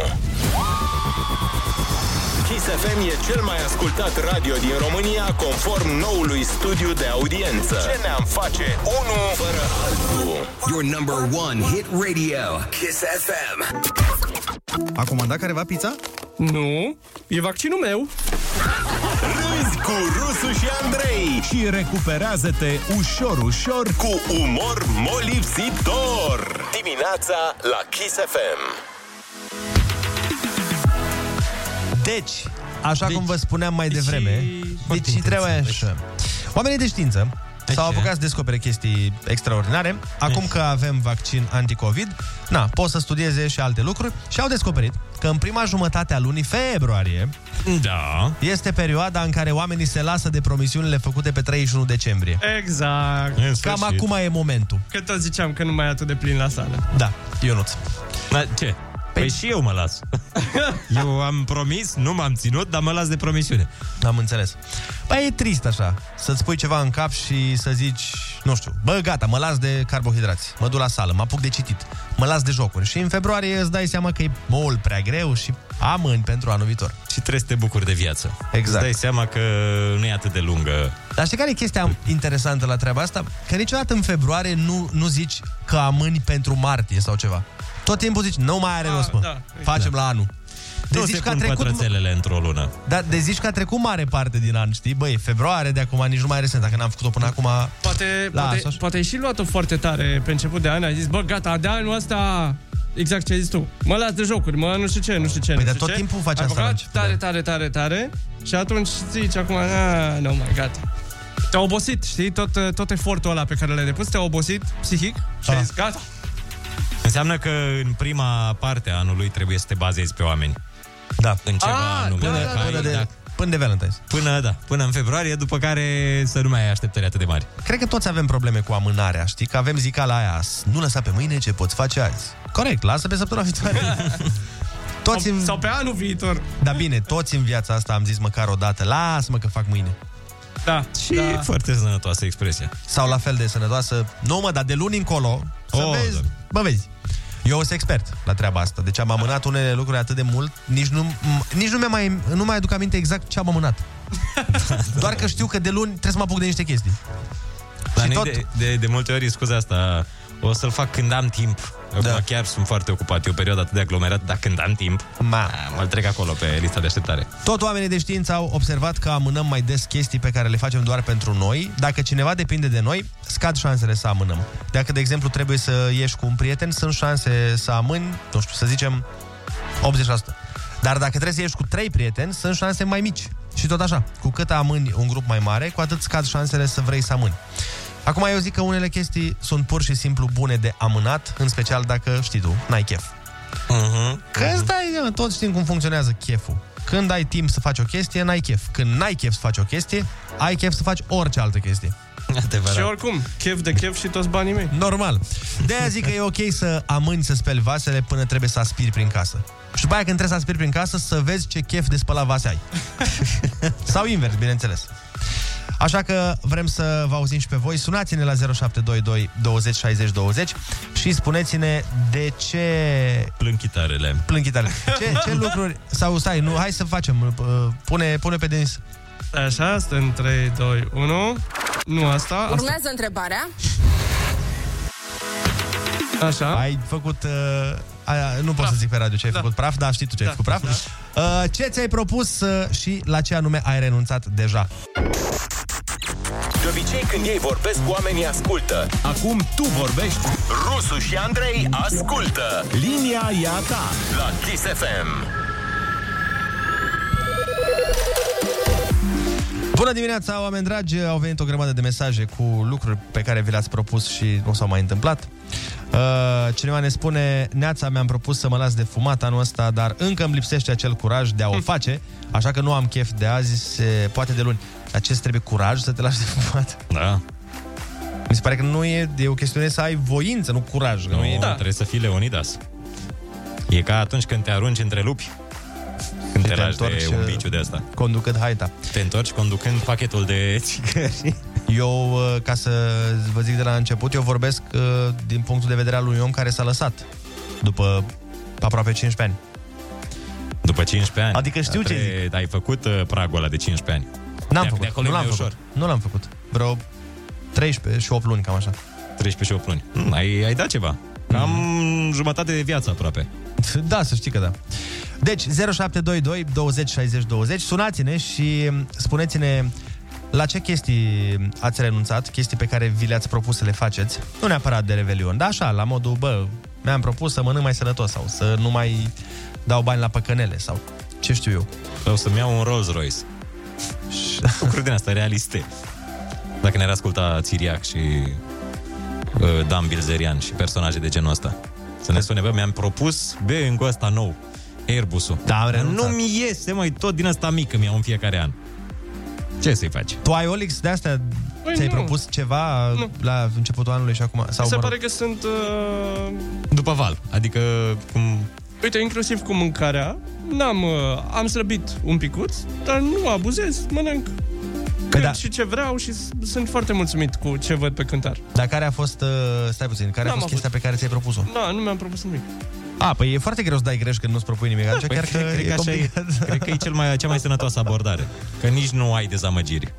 Kiss FM e cel mai ascultat radio din România conform noului studiu de audiență. Ce ne-am face unu fără altul? Your number one hit radio, Kiss FM. A comandat careva pizza? Nu, e vaccinul meu. Râzi cu Rusu și Andrei Și recuperează-te ușor, ușor cu umor molipsitor. Dimineața la Kiss FM. Deci, așa deci, cum vă spuneam mai deci devreme, foarte deci trebuie interesant, așa. Oamenii de știință s-au Așa. apucat să descopere chestii extraordinare. Acum că avem vaccin anti-Covid, na, pot să studieze și alte lucruri și au descoperit că în prima jumătate a lunii februarie Da. este perioada în care oamenii se lasă de promisiunile făcute pe 31 decembrie. Exact. În Cam sfârșit. acum e momentul. Că tot ziceam că nu mai e atât de plin la sală. Da, Ionuț. Da, ce? Păi și eu mă las. Eu am promis, nu m-am ținut, dar mă las de promisiune. Am înțeles. Păi e trist așa, să-ți pui ceva în cap și să zici, nu știu, bă, gata, mă las de carbohidrați, mă duc la sală, mă apuc de citit, mă las de jocuri. Și în februarie îți dai seama că e mult prea greu și amâni pentru anul viitor. Și trebuie să te bucuri de viață. Exact. Îți dai seama că nu e atât de lungă. Dar știi care e chestia interesantă la treaba asta? Că niciodată în februarie nu, nu zici că amâni pentru martie sau ceva. Tot timpul zici, nu mai are rost, mă. da, Facem la anul. De nu zici se că a pun trecut, pătrățelele într-o lună. da, de zici că a trecut mare parte din an, știi? Băi, februarie de acum nici nu mai are sens. Dacă n-am făcut-o până acum... Poate, Lasă poate, așa. poate ai și luat-o foarte tare pe început de an. Ai zis, bă, gata, de anul ăsta... Exact ce ai zis tu. Mă las de jocuri, mă nu știu ce, nu știu ce. Păi, nu dar știu tot ce. timpul faci Ai asta la băgat început, tare, da. tare, tare, tare. Și atunci zici acum, a, nu mai gata. Te-a obosit, știi? Tot, tot efortul ăla pe care l-ai depus te-a obosit psihic și ai Ah. zis, gata. Înseamnă că în prima parte a anului trebuie să te bazezi pe oameni. Da. În ceva Ah, anume. da, da, Că da, ai- Până, de, da, până de Valentine's. până, da, până în februarie, după care să nu mai ai așteptări atât de mari. Cred că toți avem probleme cu amânarea, știi? Că avem zicala aia, nu lăsa pe mâine ce poți face azi. Corect, lasă pe săptămâna viitoare. toți Sau, în... sau pe anul viitor. Da bine, toți în viața asta am zis măcar o dată, lasă-mă că fac mâine. Da. Și da. e foarte sănătoasă expresia. Sau la fel de sănătoasă, nu mă, dar de luni încolo, să Oh, vezi, da. bă, vezi. Eu sunt expert la treaba asta, deci am amânat unele lucruri atât de mult, nici nu, m- nici nu, mi mai, nu mai aduc aminte exact ce am amânat. Doar că știu că de luni trebuie să mă apuc de niște chestii. Dar Și tot... tot- de, de, de multe ori, scuza asta, o să-l fac când am timp. Acum Da. chiar sunt foarte ocupat, e o perioadă atât de aglomerată, dar când am timp, Ma. mă trec acolo pe lista de așteptare. Tot oamenii de știință au observat că amânăm mai des chestii pe care le facem doar pentru noi. Dacă cineva depinde de noi, scad șansele să amânăm. Dacă, de exemplu, trebuie să ieși cu un prieten, sunt șanse să amâni, nu știu, să zicem 80%. Dar dacă trebuie să ieși cu trei prieteni, sunt șanse mai mici. Și tot așa, cu cât amâni un grup mai mare, cu atât scad șansele să vrei să amâni. Acum eu zic că unele chestii sunt pur și simplu bune de amânat, în special dacă, știi tu, n-ai chef. Uh-huh. Că îți dai, mă, toți știm cum funcționează cheful. Când ai timp să faci o chestie, n-ai chef. Când n-ai chef să faci o chestie, ai chef să faci orice altă chestie. Adevărat. Și oricum, chef de chef și toți banii mei. Normal. De aia zic că e ok să amâni să speli vasele până trebuie să aspiri prin casă. Și după aia când trebuie să aspiri prin casă, să vezi ce chef de spălat vase ai. Sau invers, bineînțeles. Așa că vrem să vă auzim și pe voi. Sunați-ne la 0722 20 60 20 și spuneți-ne de ce Plâng chitarele. plâng chitarele. Ce, ce lucruri... Sau stai, nu, hai să facem. uh, Pune, pune pe Denis. Așa, asta în 3, 2, 1. Nu asta, asta. Urmează întrebarea. Așa. Ai făcut... Uh, aia, nu pot Praf. să zic pe radio ce ai Da. făcut praf, dar știi tu ce ai Da, făcut praf. Uh, ce ți-ai propus uh, și la ce anume ai renunțat deja? De obicei când ei vorbesc, oamenii ascultă. Acum tu vorbești, Rusu și Andrei ascultă. linia e a ta. La Kiss FM. Bună dimineața, oameni dragi! Au venit o grămadă de mesaje cu lucruri pe care vi le-ați propus și nu s-au mai întâmplat. Uh, cineva ne spune, Neața mi-am propus să mă las de fumat anul ăsta, dar încă îmi lipsește acel curaj de a o face, așa că nu am chef de azi, se poate de luni. Dar ce trebuie curaj să te lași de fumat? Da. Mi se pare că nu e, e o chestiune să ai voință, nu curaj. că Nu, nu e... da. trebuie să fii Leonidas. E ca atunci când te arunci între lupi. Când te, te lași de întorci, un uh, biciu de asta. Conducând haita. Te întorci conducând pachetul de țigări. Eu, uh, ca să vă zic de la început, eu vorbesc uh, din punctul de vedere al unui om care s-a lăsat după aproape 15 ani. După 15 ani. Adică știu ce zic. Ai făcut uh, pragul ăla de 15 ani. N-am de, făcut, De acolo nu e l-am mai făcut. ușor. Nu l-am făcut. Vreo 13 și 8 luni, cam așa. 13 și 8 luni. Mm, ai, ai dat ceva. Cam Mm. jumătate de viață aproape. Da, să știi că da. Deci, 0722 20 60 20, sunați-ne și spuneți-ne la ce chestii ați renunțat, chestii pe care vi le-ați propus să le faceți, nu neapărat de Revelion, dar așa, la modul, bă, mi-am propus să mănânc mai sănătos sau să nu mai dau bani la păcănele sau ce știu eu. Sau să-mi iau un Rolls Royce. Lucruri din asta realiste. Dacă ne-ar asculta Țiriac și uh, Dan Bilzerian și personaje de genul ăsta. Să ne spune, bă, mi-am propus Boeing-ul ăsta nou, Airbusul. Da, am Dar renunțat. Nu-mi iese, măi, tot din asta mică mi-au în fiecare an. Ce să-i faci? Tu ai Olix de astea? Păi Ți-ai nu. propus ceva Nu. la începutul anului și acum? Sau, Mi se mă rog, pare că sunt... Uh... După val. Adică cum... Uite, inclusiv cu mâncarea, n-am, uh, am slăbit un picuț, dar nu abuzez, mănânc cât da. și ce vreau și s- sunt foarte mulțumit cu ce văd pe cântar. Dar care a fost, uh, stai puțin, care a N-am fost chestia pe care ți-ai propus-o? Da, nu mi-am propus nimic. A, păi e foarte greu să dai greș când nu-ți propui nimic, atunci chiar că cred, cred e că așa e, complicat. cred că e cel mai, cea mai sănătoasă abordare. Că nici nu ai dezamăgiri.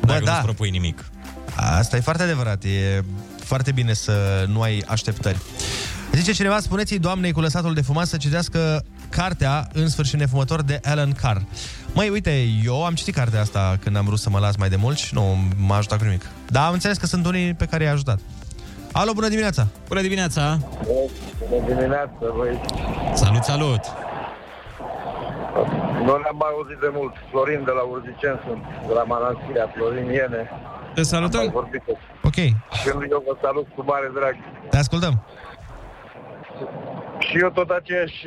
Dacă da. nu-ți propui nimic. Asta e foarte adevărat, e foarte bine să nu ai așteptări. Zice cineva, spuneți-i doamnei cu lăsatul de fumat să citească cartea În sfârșit nefumător de Alan Carr. Măi, uite, eu am citit cartea asta când am vrut să mă las mai de mult și nu m-a ajutat cu nimic. Dar am înțeles că sunt unii pe care i-a ajutat. Alo, bună dimineața! Bună dimineața! Bună dimineața, băi. Salut, salut! Nu ne-am mai auzit de mult. Florin de la Urzicenț sunt, de la Manastirea, Florin Iene. Te salutăm! Am mai vorbit Ok, Și eu vă salut cu mare drag. te ascultăm. Și eu tot aceeași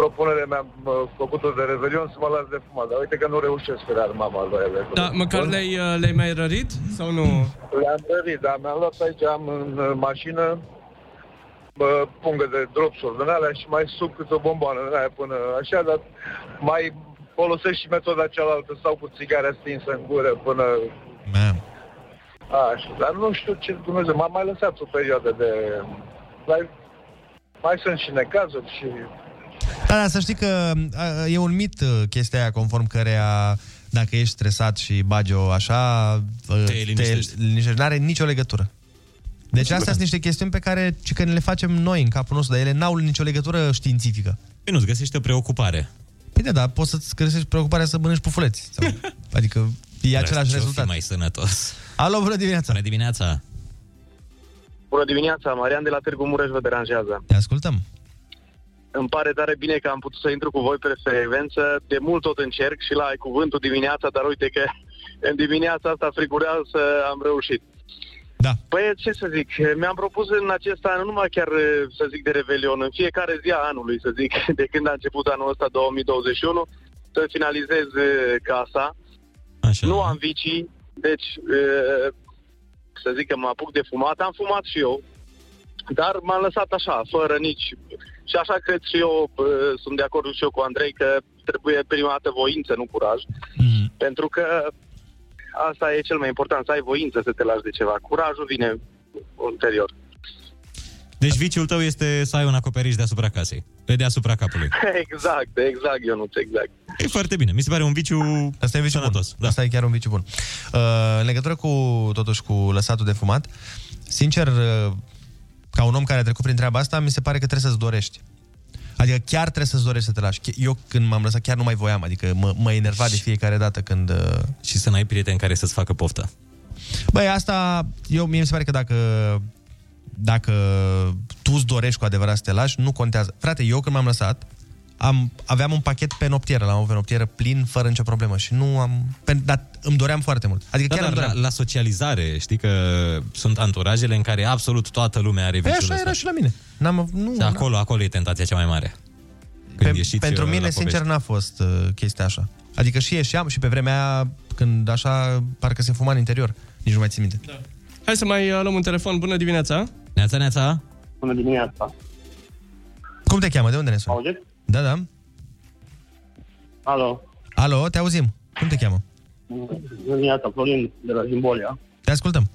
propunere mi-am uh, făcut-o de Revelion să mă las de fumat. Dar uite că nu reușesc pe dar mama lui ele. Da, măcar le-ai, uh, le-ai mai rărit sau nu? Le-am rărit, dar mi-am luat aici, am în uh, mașină bă, pungă de dropsuri din alea și mai sub câte o bomboană din aia până așa, dar mai folosesc și metoda cealaltă sau cu țigarea stinsă în gură până... Așa, dar nu știu ce Dumnezeu, m-am mai lăsat o perioadă de... Mai, mai sunt și necazuri și... Da, da, să știi că a, e un mit uh, chestia aia conform căreia dacă ești stresat și bagi o așa, uh, Te liniștești. te liniștești. N-are nicio legătură. Deci astea sunt niște chestiuni pe care ci că ne le facem noi în capul nostru, dar ele n-au nicio legătură științifică. Păi nu-ți găsești o preocupare. Păi da, dar poți să-ți găsești preocuparea să mănânci pufuleți. Sau, adică e același Ce-o fi rezultat. mai sănătos. Alo, bună dimineața! Bună dimineața! Bună dimineața, Marian de la Târgu Mureș vă deranjează. Te ascultăm. Îmi pare tare bine că am putut să intru cu voi pe frecvență. De mult tot încerc și la ai cuvântul dimineața, dar uite că în dimineața asta frigurează am reușit. Da. Păi, ce să zic, mi-am propus în acest an, nu numai chiar să zic de Revelion, în fiecare zi a anului, să zic, de când a început anul ăsta 2021, să finalizez eh, casa. Așa. Nu am vicii, deci eh, să zic că mă apuc de fumat. Am fumat și eu, dar m-am lăsat așa, fără nici... Și așa cred și eu, eh, sunt de acord și eu cu Andrei, că trebuie prima dată voință, nu curaj. Mm. Pentru că asta e cel mai important, să ai voință să te lași de ceva. Curajul vine ulterior. Deci viciul tău este să ai un acoperiș deasupra casei. Pe deasupra capului. exact, exact, Ionuț, exact. E foarte bine. Mi se pare un viciu Asta e viciu sănătos. bun. Da. Asta e chiar un viciu bun. Uh, în legătură cu, totuși, cu lăsatul de fumat, sincer, uh, ca un om care a trecut prin treaba asta, mi se pare că trebuie să-ți dorești. Adică chiar trebuie să-ți dorești să te lași. Eu când m-am lăsat chiar nu mai voiam, adică mă, mă enerva de fiecare dată când... Uh... Și să n-ai prieteni care să-ți facă poftă. Băi, asta, eu, mie mi se pare că dacă dacă tu îți dorești cu adevărat să te lași, nu contează. Frate, eu când m-am lăsat, am, aveam un pachet pe noptieră, la o pe noptieră plin, fără nicio problemă și nu am... Pe, dar îmi doream foarte mult. Adică Da, chiar dar îmi la, doream. la socializare, știi că sunt anturajele în care absolut toată lumea are Păi viciul așa ăsta. era și la mine. N-am, nu, Și acolo, acolo e tentația cea mai mare. Când Pe, ieșiți, pentru uh, mine, la sincer, povești. n-a fost uh, chestia așa. Adică și ieșeam și pe vremea aia, când așa, parcă se fuma în interior. Nici nu mai țin minte. Da. Hai să mai uh, luăm un telefon. Bună dimineața! Neața, neața! Bună dimineața. Cum te cheamă? De unde ne suni? Auziți? Da, da. Alo. Alo, te auzim. Cum te cheamă? Bună dimineața, Florin de la Zimbolia. Te ascultăm.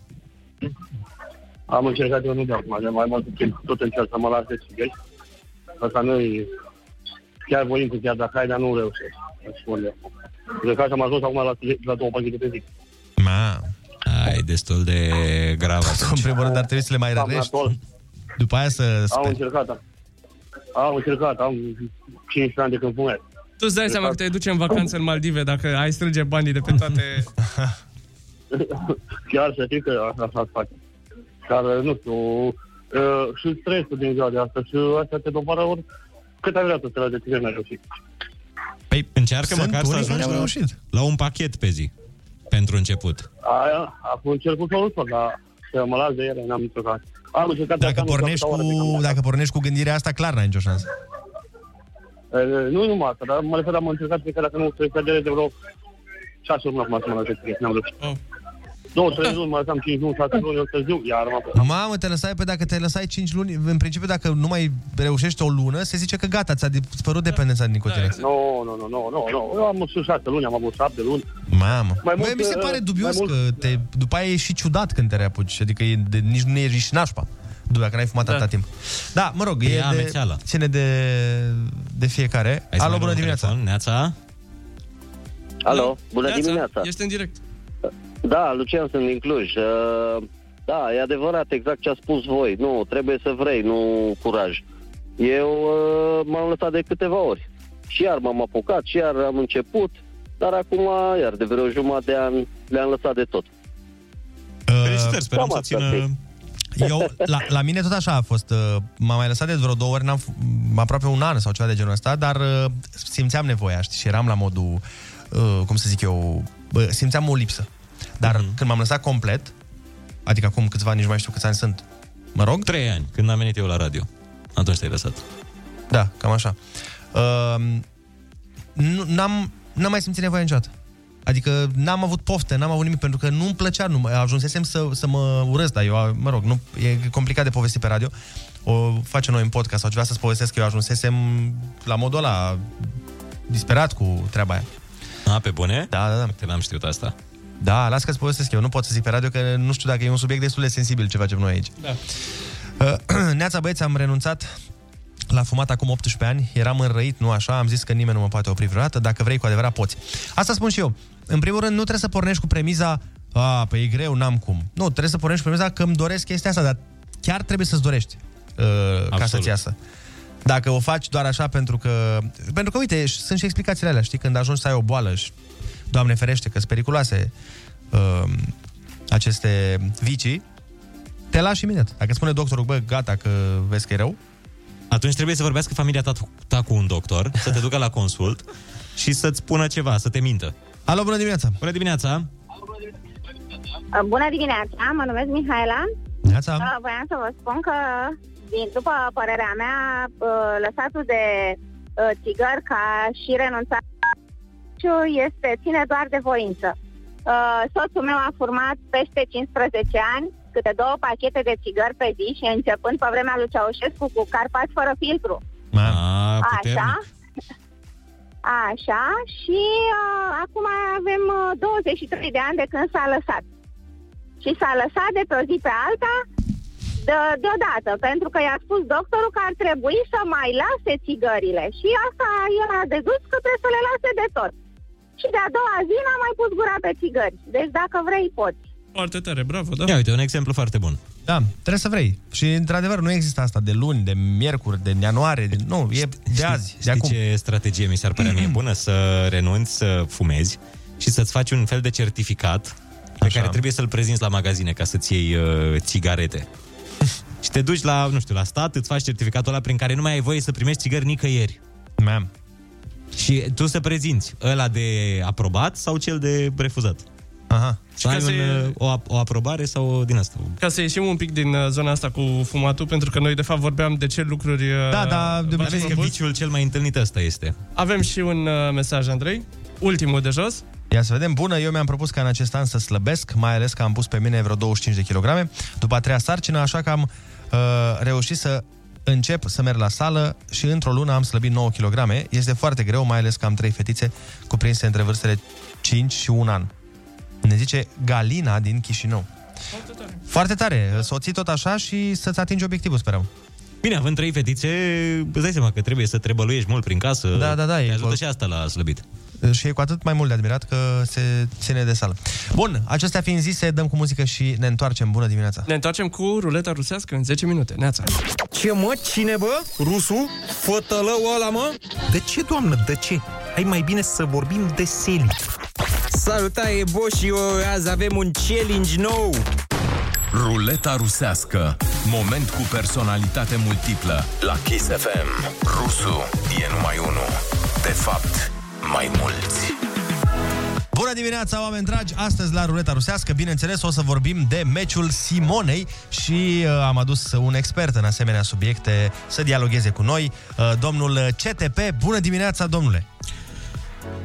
Am încercat eu nu de acum, de mai mult timp. Tot încerc să mă las de țigări. Asta nu e... Chiar voim cu chiar dacă ai, dar nu reușesc. Îți spun eu. De că am ajuns acum la, la două pachete pe zi. Ma. Ai, destul de grav În primul rând ar trebui să le mai Am rărești. natol. După aia să Am speri. încercat. Am încercat, am 15 ani de când fumez. Tu îți dai seama că te duce în vacanță în Maldive dacă ai strânge banii de pe toate... Chiar să știi că așa așa face. Dar, nu știu, uh, și stresul din ziua de astăzi și astea te dobară ori cât ai vrea să te lași de tine n-ai reușit. Păi încearcă Sunt măcar să unii care ajungi au la, reușit. la un pachet pe zi. Pentru început. Aia, acum încerc cu soluția, dar să mă las de ele, n-am nicio caz. Am încercat de Dacă asta, nu pornești, știu câte ore de cu, dacă pornești cu gândirea asta, clar n-ai nicio șansă. când- Uh, Nu numai asta, dar mă refer, am încercat pe care dacă nu se scădere de vreo 6 luni acum să mă las de tine, n-am reușit. Oh. Două, trei luni, mai lăsam 5 luni, 6 luni, eu târziu, iar mă Mamă, te lăsai pe dacă te lăsai 5 luni, în principiu dacă nu mai reușești o lună, se zice că gata, ți-a dispărut dependența de nicotină. Nu, nu, nu, nu, nu, nu. Eu am și 6 luni, am avut 7 luni. Mamă. Mai Băi, mult, mi se uh, pare dubios mai că te, după aia e și ciudat când te reapuci. Adică e de, nici nu ești și nașpa. După dacă n-ai fumat Da. atâta timp. Da, mă rog, E e, de, amețeală. ține de, de fiecare. Hai să mai Alo, luăm bună un dimineața. telefon. Neața? Alo, bună Neața, dimineața. Ești în direct. Da, Lucian, sunt din Cluj. Uh, Da, e adevărat, exact ce a spus voi. Nu, trebuie să vrei, nu curaj. Eu uh, m-am lăsat de câteva ori. Și iar m-am apucat, și iar am început, dar acum, iar de vreo jumătate de an, le-am lăsat de tot. Felicitări, sperăm Cam să asta țină... Eu, la, la mine tot așa a fost. uh, M-am mai lăsat de vreo două ori, n-am, f- m- aproape un an sau ceva de genul ăsta, dar uh, simțeam nevoia, știi, și eram la modul, uh, cum să zic eu, bă, simțeam o lipsă. Dar Mhm. mm-hmm. când m-am lăsat complet, adică acum câțiva ani, nici nu mai știu câți ani sunt, mă rog? Trei ani, când am venit eu la radio. Atunci te-ai lăsat. Da, cam așa. Uh, nu, n-am, n-am mai simțit nevoia niciodată. Adică n-am avut pofte, n-am avut nimic, pentru că nu-mi plăcea, nu, ajunsesem să, să mă urăsc, dar eu, mă rog, nu, e complicat de povestit pe radio, o face noi în podcast sau ceva să-ți povestesc că eu ajunsesem la modul ăla disperat cu treaba aia. A, pe bune? Da, da, da. Te n-am știut asta. Da, las că-ți povestesc eu, nu pot să zic pe radio că nu știu dacă e un subiect destul de sensibil ce facem noi aici. Da. Uh, Neața băieți, am renunțat la fumat acum 18 ani, eram înrăit, nu așa, am zis că nimeni nu mă poate opri vreodată, dacă vrei cu adevărat poți. Asta spun și eu. În primul rând, nu trebuie să pornești cu premiza a, păi e greu, n-am cum. Nu, trebuie să pornești cu premiza că îmi doresc chestia asta, dar chiar trebuie să-ți dorești uh, ca să-ți iasă. Dacă o faci doar așa pentru că... Pentru că, uite, sunt și explicațiile alea, știi? Când ajungi să ai o boală și, Doamne ferește, că sunt periculoase uh, aceste vicii, te lași imediat. Dacă spune doctorul, bă, gata, că vezi că e rău, Atunci trebuie să vorbească familia ta, ta cu un doctor, să te ducă la consult și să-ți spună ceva, să te mintă. Alo, bună dimineața! Bună dimineața! Uh, Bună dimineața, mă numesc Mihaela. Neața. Uh, Voiam să vă spun că, din, după părerea mea, uh, lăsatul de uh, țigări ca și renunțarea este, ține doar de voință. Uh, Soțul meu a format peste 15 ani câte două pachete de țigări pe zi și începând pe vremea lui Ceaușescu cu carpați fără filtru. A, Așa. Așa. Și uh, acum avem uh, 23 de ani de când s-a lăsat. Și s-a lăsat de pe o zi pe alta de, deodată, pentru că i-a spus doctorul că ar trebui să mai lase țigările. Și asta el a dedus că trebuie să le lase de tot. Și de-a doua zi n-a mai pus gura pe țigări. Deci dacă vrei, poți. Foarte tare, bravo, da. Ia uite, un exemplu foarte bun. Da, trebuie să vrei. Și, într-adevăr, nu există asta de luni, de miercuri, de ianuarie. De... Nu, e de azi, de Știi acum. ce strategie mi s-ar părea mie bună? Să renunți să fumezi și să-ți faci un fel de certificat pe Așa. care trebuie să-l prezinți la magazine ca să-ți iei uh, țigarete. și te duci la, nu știu, la stat, îți faci certificatul ăla prin care nu mai ai voie să primești țigări nicăieri. Mam. Și tu să prezinți ăla de aprobat sau cel de refuzat. Aha. Să ai ca un, să- o, o aprobare sau o din asta. Ca să ieșim un pic din uh, zona asta cu fumatul, pentru că noi de fapt vorbeam de ce lucruri... uh, Da, da, de v-ați Vezi că propus. viciul cel mai întâlnit ăsta este. Avem și un uh, mesaj, Andrei. Ultimul de jos. Ia să vedem. Bună, eu mi-am propus ca în acest an să slăbesc, mai ales că am pus pe mine vreo 25 de kilograme după a treia sarcină, așa că am uh, reușit să încep să merg la sală și într-o lună am slăbit 9 kg. Este foarte greu, mai ales că am trei fetițe cuprinse între vârstele 5 și 1 an. Ne zice Galina din Chișinău. Foarte tare. Să o ții tot așa și să-ți atingi obiectivul, sperăm. Bine, având trei fetițe, îți dai seama că trebuie să trebăluiești mult prin casă. Da, da, da, Te e ajută cu- și asta la slăbit. Și e cu atât mai mult de admirat că se ține de sală. Bun, acestea fiind zise, dăm cu muzică și ne întoarcem. Bună dimineața! Ne întoarcem cu ruleta rusească în 10 minute. Neața. Ce mă? Cine bă? Rusu? Fătălău ăla mă? De ce, doamnă, de ce? Hai mai bine să vorbim de Seli. Salutare, Bo și eu, azi avem un challenge nou. Ruleta rusească. Moment cu personalitate multiplă. La Kiss FM, Rusu e numai unul. De fapt, mai mulți. Bună dimineața, oameni dragi! Astăzi la Ruleta Rusească, bineînțeles, o să vorbim de meciul Simonei și uh, am adus un expert în asemenea subiecte să dialogueze cu noi, uh, domnul CTP. Bună dimineața, domnule!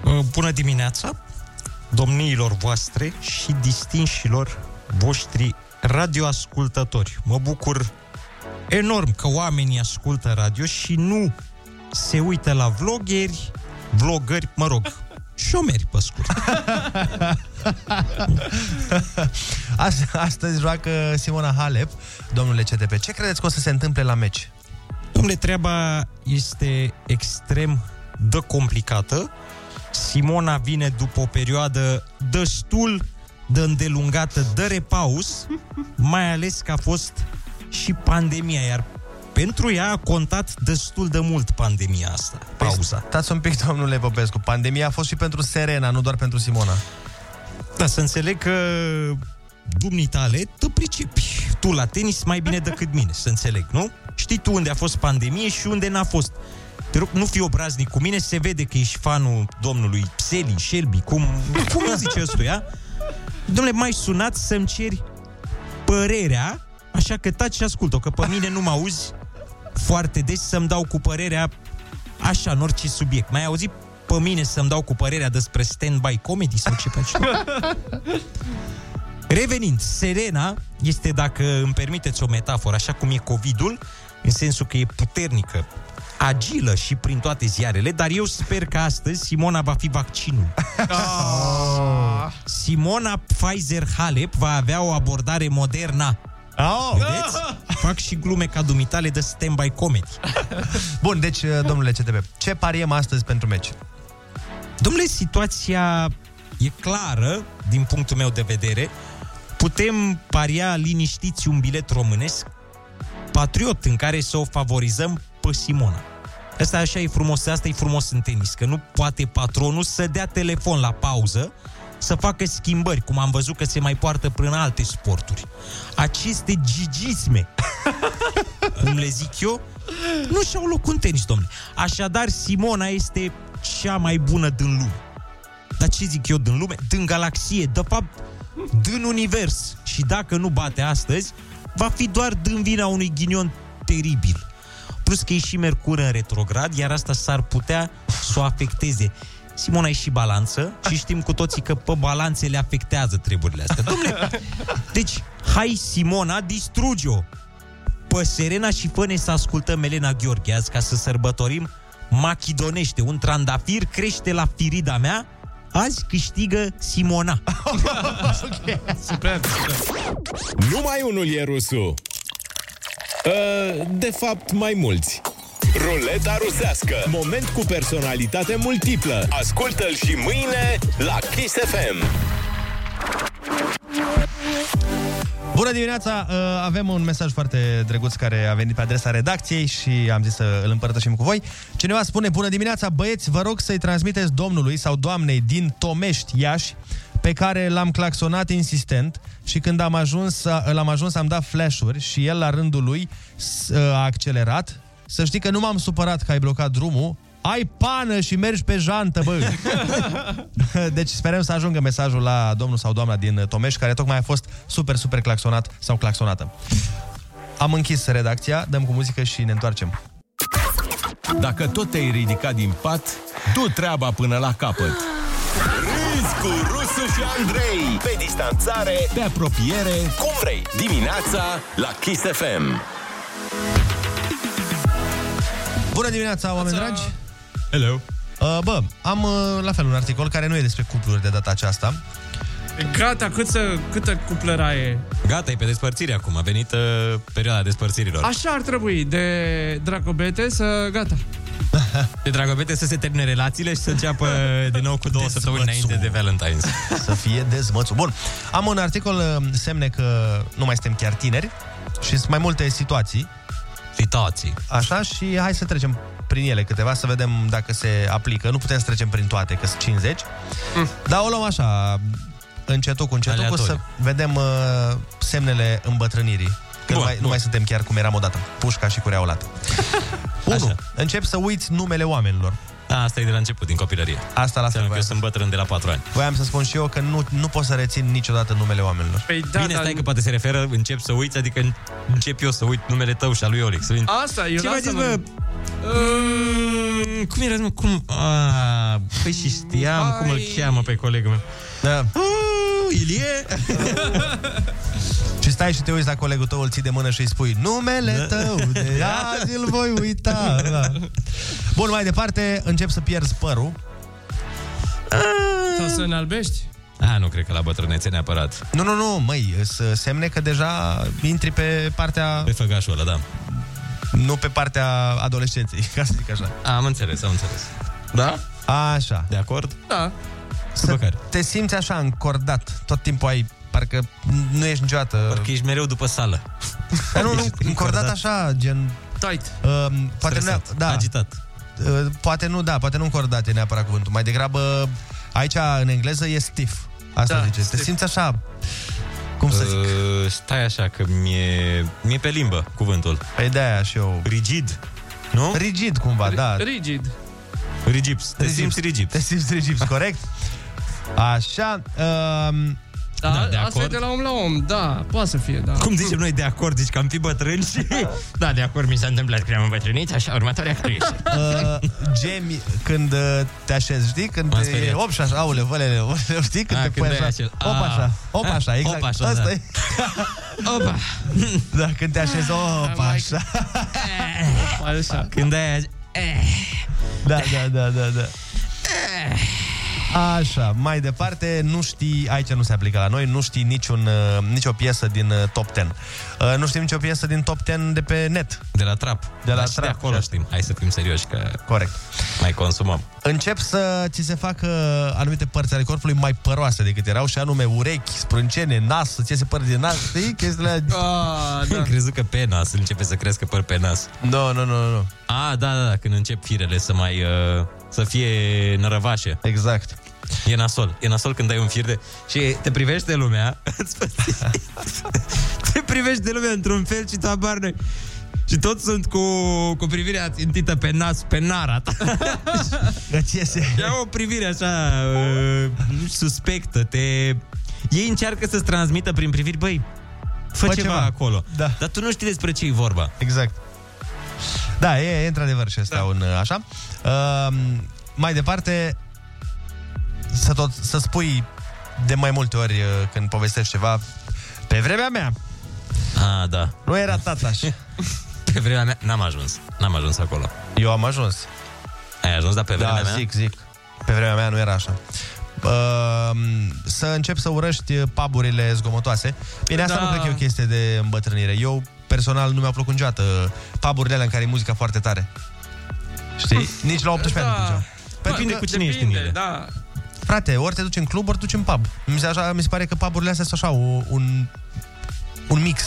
Uh, Bună dimineața, domniilor voastre și distinșilor voștri radioascultători. Mă bucur enorm că oamenii ascultă radio și nu se uită la vloggeri, vlogări, mă rog, șomeri pe scurt. Ast- Astăzi joacă Simona Halep, domnule CTP. Ce credeți că o să se întâmple la meci? Domnule, treaba este extrem de complicată. Simona vine după o perioadă destul de îndelungată de repaus, mai ales că a fost și pandemia, iar pentru ea a contat destul de mult pandemia asta, pauza. Stați un pic, domnule Popescu. Pandemia a fost și pentru Serena, nu doar pentru Simona. Da, să înțeleg că dumnitale te pricepi tu la tenis mai bine decât mine, să înțeleg, nu? Știi tu unde a fost pandemie și unde n-a fost. Te rog, nu fi obraznic cu mine, se vede că ești fanul domnului Pseli, Shelby, cum, cum îi zice ăstuia. Domnule, mai sunat să-mi ceri părerea, așa că taci și ascult-o, că pe mine nu mă auzi foarte des să-mi dau cu părerea așa, în orice subiect. Mai auzit pe mine să-mi dau cu părerea despre stand-by comedy sau ce faci? Revenind, Serena este, dacă îmi permiteți o metaforă, așa cum e COVID-ul, în sensul că e puternică, agilă și prin toate ziarele, dar eu sper că astăzi Simona va fi vaccinul. Simona Pfizer-Halep va avea o abordare modernă. Oh. Vedeți? Fac și glume ca dumitale de stand-by comedy. Bun, deci, domnule CTP, ce pariem astăzi pentru meci? Domnule, situația e clară, din punctul meu de vedere. Putem paria liniștiți un bilet românesc patriot în care să o favorizăm pe Simona. Asta așa e frumos, asta e frumos în tenis, că nu poate patronul să dea telefon la pauză să facă schimbări, cum am văzut că se mai poartă prin alte sporturi. Aceste gigisme, cum le zic eu, nu și-au loc în tenis, domnule. Așadar, Simona este cea mai bună din lume. Dar ce zic eu din lume? Din galaxie, de fapt, din univers. Și dacă nu bate astăzi, va fi doar din vina unui ghinion teribil. Plus că e și Mercur în retrograd, iar asta s-ar putea să o afecteze. Simona e și balanță și știm cu toții că pe balanțe le afectează treburile astea. Dom'le, deci, hai Simona, distruge-o! Pe Serena și fă să ascultăm Elena Gheorghe azi ca să sărbătorim machidonește. Un trandafir crește la firida mea, azi câștigă Simona. okay. Super, super. Numai unul e rusul. Uh, De fapt, mai mulți. Ruleta rusească. Moment cu personalitate multiplă. Ascultă-l și mâine la Kiss FM. Bună dimineața! Uh, Avem un mesaj foarte drăguț care a venit pe adresa redacției și am zis să îl împărtășim cu voi. Cineva spune, bună dimineața, băieți, vă rog să-i transmiteți domnului sau doamnei din Tomești, Iași, pe care l-am claxonat insistent și când am ajuns, l-am ajuns am dat flash-uri și el la rândul lui s- a accelerat. Să știi că nu m-am supărat că ai blocat drumul, ai pană și mergi pe jantă, bă. deci sperăm să ajungă mesajul la domnul sau doamna din Tomeș, care tocmai a fost super, super claxonat sau claxonată. Am închis redacția, dăm cu muzică și ne întoarcem. Dacă tot te-ai ridicat din pat, du treaba până la capăt. Râzi cu Rusu și Andrei Pe distanțare, pe apropiere, cum vrei Dimineața la Kiss FM Bună dimineața, oameni dragi! Hello! Uh, bă, am uh, la fel un articol care nu e despre cupluri de data aceasta. Gata, cât să, câtă cuplăra e? Gata, e pe despărțire acum. A venit uh, perioada despărțirilor. Așa ar trebui, de dragobete să gata. De dragobete să se termine relațiile și să înceapă din nou cu două săptămâni înainte de Valentine's. Să fie dezmățul. Bun, am un articol uh, semne că nu mai suntem chiar tineri și sunt mai multe situații. Situații. Așa și hai să trecem prin ele câteva să vedem dacă se aplică. Nu putem să trecem prin toate, că sunt 50. Mm. Dar o luăm așa, încetul cu încetul, cu să Aleatoriu. vedem uh, semnele îmbătrânirii. Că nu, Bun, mai, nu bun. mai suntem chiar cum eram odată. Pușca și curea olată. 1. Încep să uiți numele oamenilor. A, asta e de la început, din copilărie. Asta la Înseamnă că eu sunt bătrân de la 4 ani. Voiam să spun și eu că nu, nu pot să rețin niciodată numele oamenilor. Păi Da, Bine, stai că poate se referă, încep să uiți, adică încep eu să uit numele tău și al lui Olix. Să vin- Asta, eu Ce la mai asta zis, mă- bă? Mm, Cum era, mă? Cum? A, păi și știam cum îl cheamă pe colegul meu. Da. Uh, Ilie? Și stai și te uiți la colegul tău, îl ții de mână și îi spui Numele Da. tău, de azi îl voi uita da. Bun, mai departe, încep să pierzi părul Sau să înalbești? A, nu cred că la bătrânețe neapărat. Nu, nu, nu, măi, să semne că deja intri pe partea Pe făgașul ăla, da. Nu pe partea adolescenței, ca să zic așa Am înțeles, am înțeles. Da? Așa De acord? Da. Să te simți așa încordat Tot timpul ai, parcă nu ești niciodată Parcă ești mereu după sală. Dar nu, nu, Ești încordat încordat. așa, gen Tight uh, Poate nu, Stresat, da, agitat. Uh, poate nu, da, poate nu încordat e neapărat cuvântul. Mai degrabă, aici în engleză e stiff. Asta Da, zice. Te stiff. simți așa, cum să zic? Uh, stai așa, că mi-e, mi-e pe limbă cuvântul. Păi de-aia și eu. Rigid. Nu? Rigid cumva, da. Rigid. Rigips. Te Rigips. simți rigips. Te simți rigips, corect? Așa, um, Da, Da, de asta e acord. de la om la om, da, poate să fie, da. Cum zicem noi de acord, zici că am fi bătrâni și... da, de acord, mi s-a întâmplat că am îmbătrânit, așa, următoarea cariță. uh, gemi, când uh, te așezi, știi? Când M-am te speriat. op și așa, aule, vălele, vălele, știi? Când A, te când pui ai așa, acel- op a. așa, op A, așa, exact. op așa, Asta da. e. Opa! Da, când te așezi, op așa. Așa. Când ai... Da, da, da, da, da. Așa, mai departe, nu știi, aici nu se aplică la noi, nu știi niciun, uh, nicio piesă din uh, top 10. Uh, nu știm nicio piesă din top 10 de pe net. De la trap. De la Dar și trap. de acolo știm. Hai să fim serioși că Corect. mai consumăm. Încep să ți se facă anumite părți ale corpului mai păroase decât erau și anume urechi, sprâncene, nas, să ți iese păr din nas, știi? Chestiile alea. Ah, Da. Am crezut că pe nas începe să crească păr pe nas. Nu, nu, nu, nu. A, da, da, da, când încep firele să mai... Uh, să fie nărăvașe. Exact. E nasol. E nasol când ai un fir de... Și te privește lumea... îți face- te privește lumea într-un fel și tu abar n-ai. Și toți sunt cu, cu privirea țintită pe nas, pe nara ta. Îți iese. Ia o privire așa uh, suspectă. Te... Ei încearcă să-ți transmită prin priviri, băi, fă, Fă ceva, ceva. acolo. Da. Dar tu nu știi despre ce e vorba. Exact. Da, e, e într-adevăr și asta da. un uh, așa. Uh, mai departe, să tot să spui de mai multe ori uh, când povestești ceva, pe vremea mea, Ah, da. nu era tata și Pe vremea mea n-am ajuns. N-am ajuns acolo. eu am ajuns. Ai ajuns, dar pe vremea da, mea? zic, zic. Pe vremea mea nu era așa. Uh, să începi să urăști paburile zgomotoase. Bine, asta Da. nu cred că e o chestie de îmbătrânire. Eu, personal, nu mi-au plăcut niciodată paburile alea în care e muzica foarte tare. Știi? Nici la 18 ani nu plăceau. Depinde cu cine ești în ele. Da. Frate, ori te duci în club, ori te duci în pub. Mi se, așa, mi se pare că puburile astea sunt așa, o, un, un mix.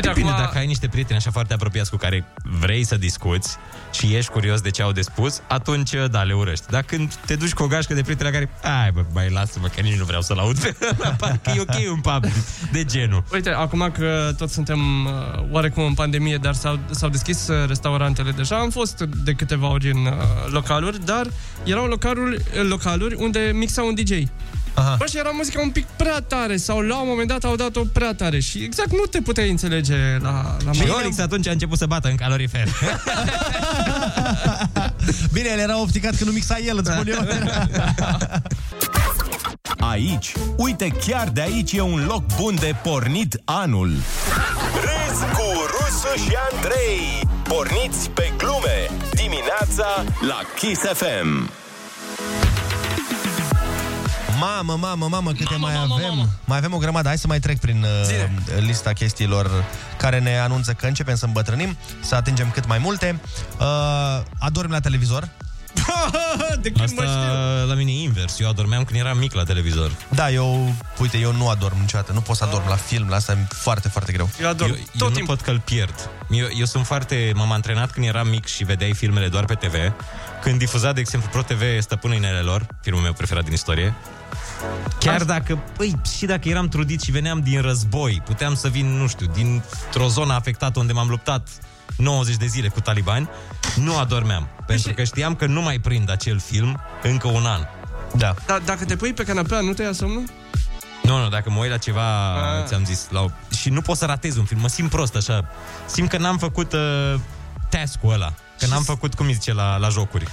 Depinde, dacă ai niște prieteni așa foarte apropiați cu care vrei să discuți și ești curios de ce au de spus, atunci, da, le urăști. Dar când te duci cu o gașcă de prieteni la care, ai, bă, mai lasă-mă, că nici nu vreau să-l aud pe ăla, parcă e ok un pub de genul. Uite, acum că toți suntem uh, oarecum în pandemie, dar s-au, s-au deschis uh, restaurantele deja, am fost de câteva ori în uh, localuri, dar erau localuri, localuri unde mixa un DJ. Aha. Bă, și era muzica un pic prea tare sau la un moment dat au dat-o prea tare și exact nu te puteai înțelege la, la Și mine. Olix atunci a început să bată în calorifer. Bine, el era ofticat că nu mixa el, îți spun eu. Aici, uite, chiar de aici e un loc bun de pornit anul. Râzi cu Rusu și Andrei. Porniți pe glume dimineața la Kiss FM. Mamă, mamă, mamă, câte mai avem. Mai avem o grămadă. Hai să mai trec prin uh, lista chestiilor care ne anunță că începem să îmbătrânim, să atingem cât mai multe. Uh, adormi la televizor. de când Asta la mine e invers. Eu adormeam când eram mic la televizor. Da, eu, uite, eu nu adorm niciodată. Nu pot să adorm la film, la asta e foarte, foarte greu. Eu adorm eu, eu nu pot că-l pierd. Eu, eu sunt foarte... M-am antrenat când eram mic și vedeai filmele doar pe TV. Când difuza, de exemplu, Pro TV Stăpânul Inelelor, filmul meu preferat din istorie, Chiar dacă, păi, și dacă eram trudit și veneam din război, puteam să vin, nu știu, dintr-o zonă afectată unde m-am luptat 90 de zile cu talibani, nu adormeam. Pentru că știam că nu mai prind acel film încă un an. Da. Dar dacă te pui pe canapea, nu te ia somnul? Nu, nu, dacă mă uit la ceva, ah. ți-am zis, la o... și nu pot să ratez un film, mă simt prost așa. Simt că n-am făcut uh, task-ul ăla, că n-am făcut, cum îi zice, la, la jocuri.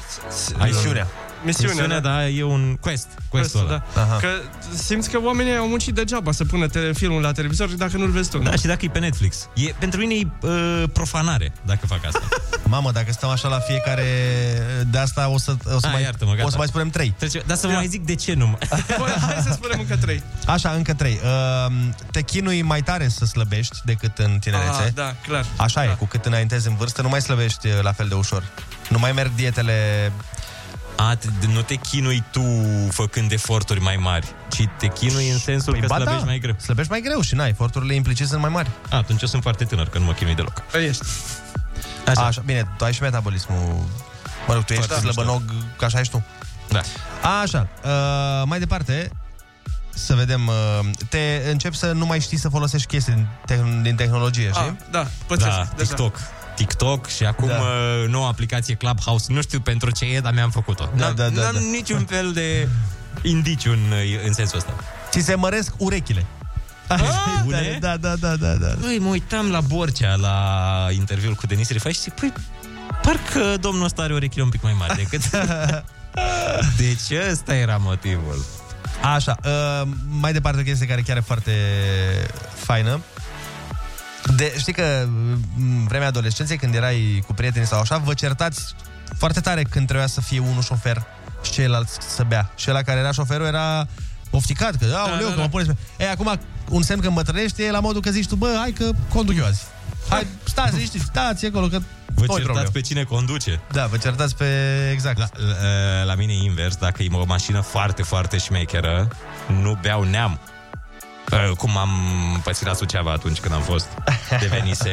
Misiunea. Misiunea, Misiunea, da. da, e un quest, questul ăla. da. Că simți că oamenii au muncit degeaba să pună tele- filmul la televizor dacă nu-l vezi tu. Da, și dacă e pe Netflix. E, pentru mine e uh, profanare dacă fac asta. Mamă, dacă stăm așa la fiecare de asta o să, o să, Ah, mai, iartă-mă, gata. o să mai spunem trei. Trece, dar să vă mai zic de ce nu. Bă, hai să spunem încă trei. Așa, încă trei. Uh, te chinui mai tare să slăbești decât în tinerețe. Ah, da, clar. Așa e, cu cât înaintezi în vârstă, nu mai slăbești uh, la fel de ușor. Nu mai merg dietele... A, te, nu te chinui tu făcând eforturi mai mari, ci te chinui în sensul Păi că ba slăbești da, mai greu. Slăbești mai greu și n-ai, eforturile implicite sunt mai mari. A, atunci eu sunt foarte tânăr, că nu mă chinui deloc. Păi ești. Așa. așa. Bine, tu ai și metabolismul... Mă rog, tu ești Foarte slăbănog, ca așa ești tu. Da. Așa, uh, mai departe, să vedem, uh, te începi să nu mai știi să folosești chestii din, te- din tehnologie, știi? Ah, da, pățesc. Da, deja. TikTok. TikTok și acum Da. da. noua aplicație Clubhouse. Nu știu pentru ce e, dar mi-am făcut-o. Da, N-am, da, da, n-am da. niciun fel de indiciu în, în sensul ăsta. Ți se măresc urechile. bune? da, da, da, da, da. Băi, mă uitam la Borcea la interviul cu Denis Rifai și zic, păi, parcă domnul ăsta are urechile un pic mai mari decât... deci ăsta era motivul. Așa, uh, mai departe o chestie care chiar e foarte faină. De, știi că în vremea adolescenței, când erai cu prietenii sau așa, vă certați foarte tare când trebuia să fie unul șofer și ceilalți să bea. Și ăla care era șoferul era ofticat, că, aoleu, da, da, că mă puneți pe... E, acum, un semn că îmbătrânești e la modul că zici tu, bă, hai că conduc eu azi. Hai, stați, liniștiți, stați acolo, că Vă nu-i certați problemă. pe cine conduce. Da, vă certați pe... Exact. La, la, la mine e invers, dacă e o mașină foarte, foarte șmecheră, nu beau neam. Uh, Cum am pățit la Suceava atunci când am fost. Devenise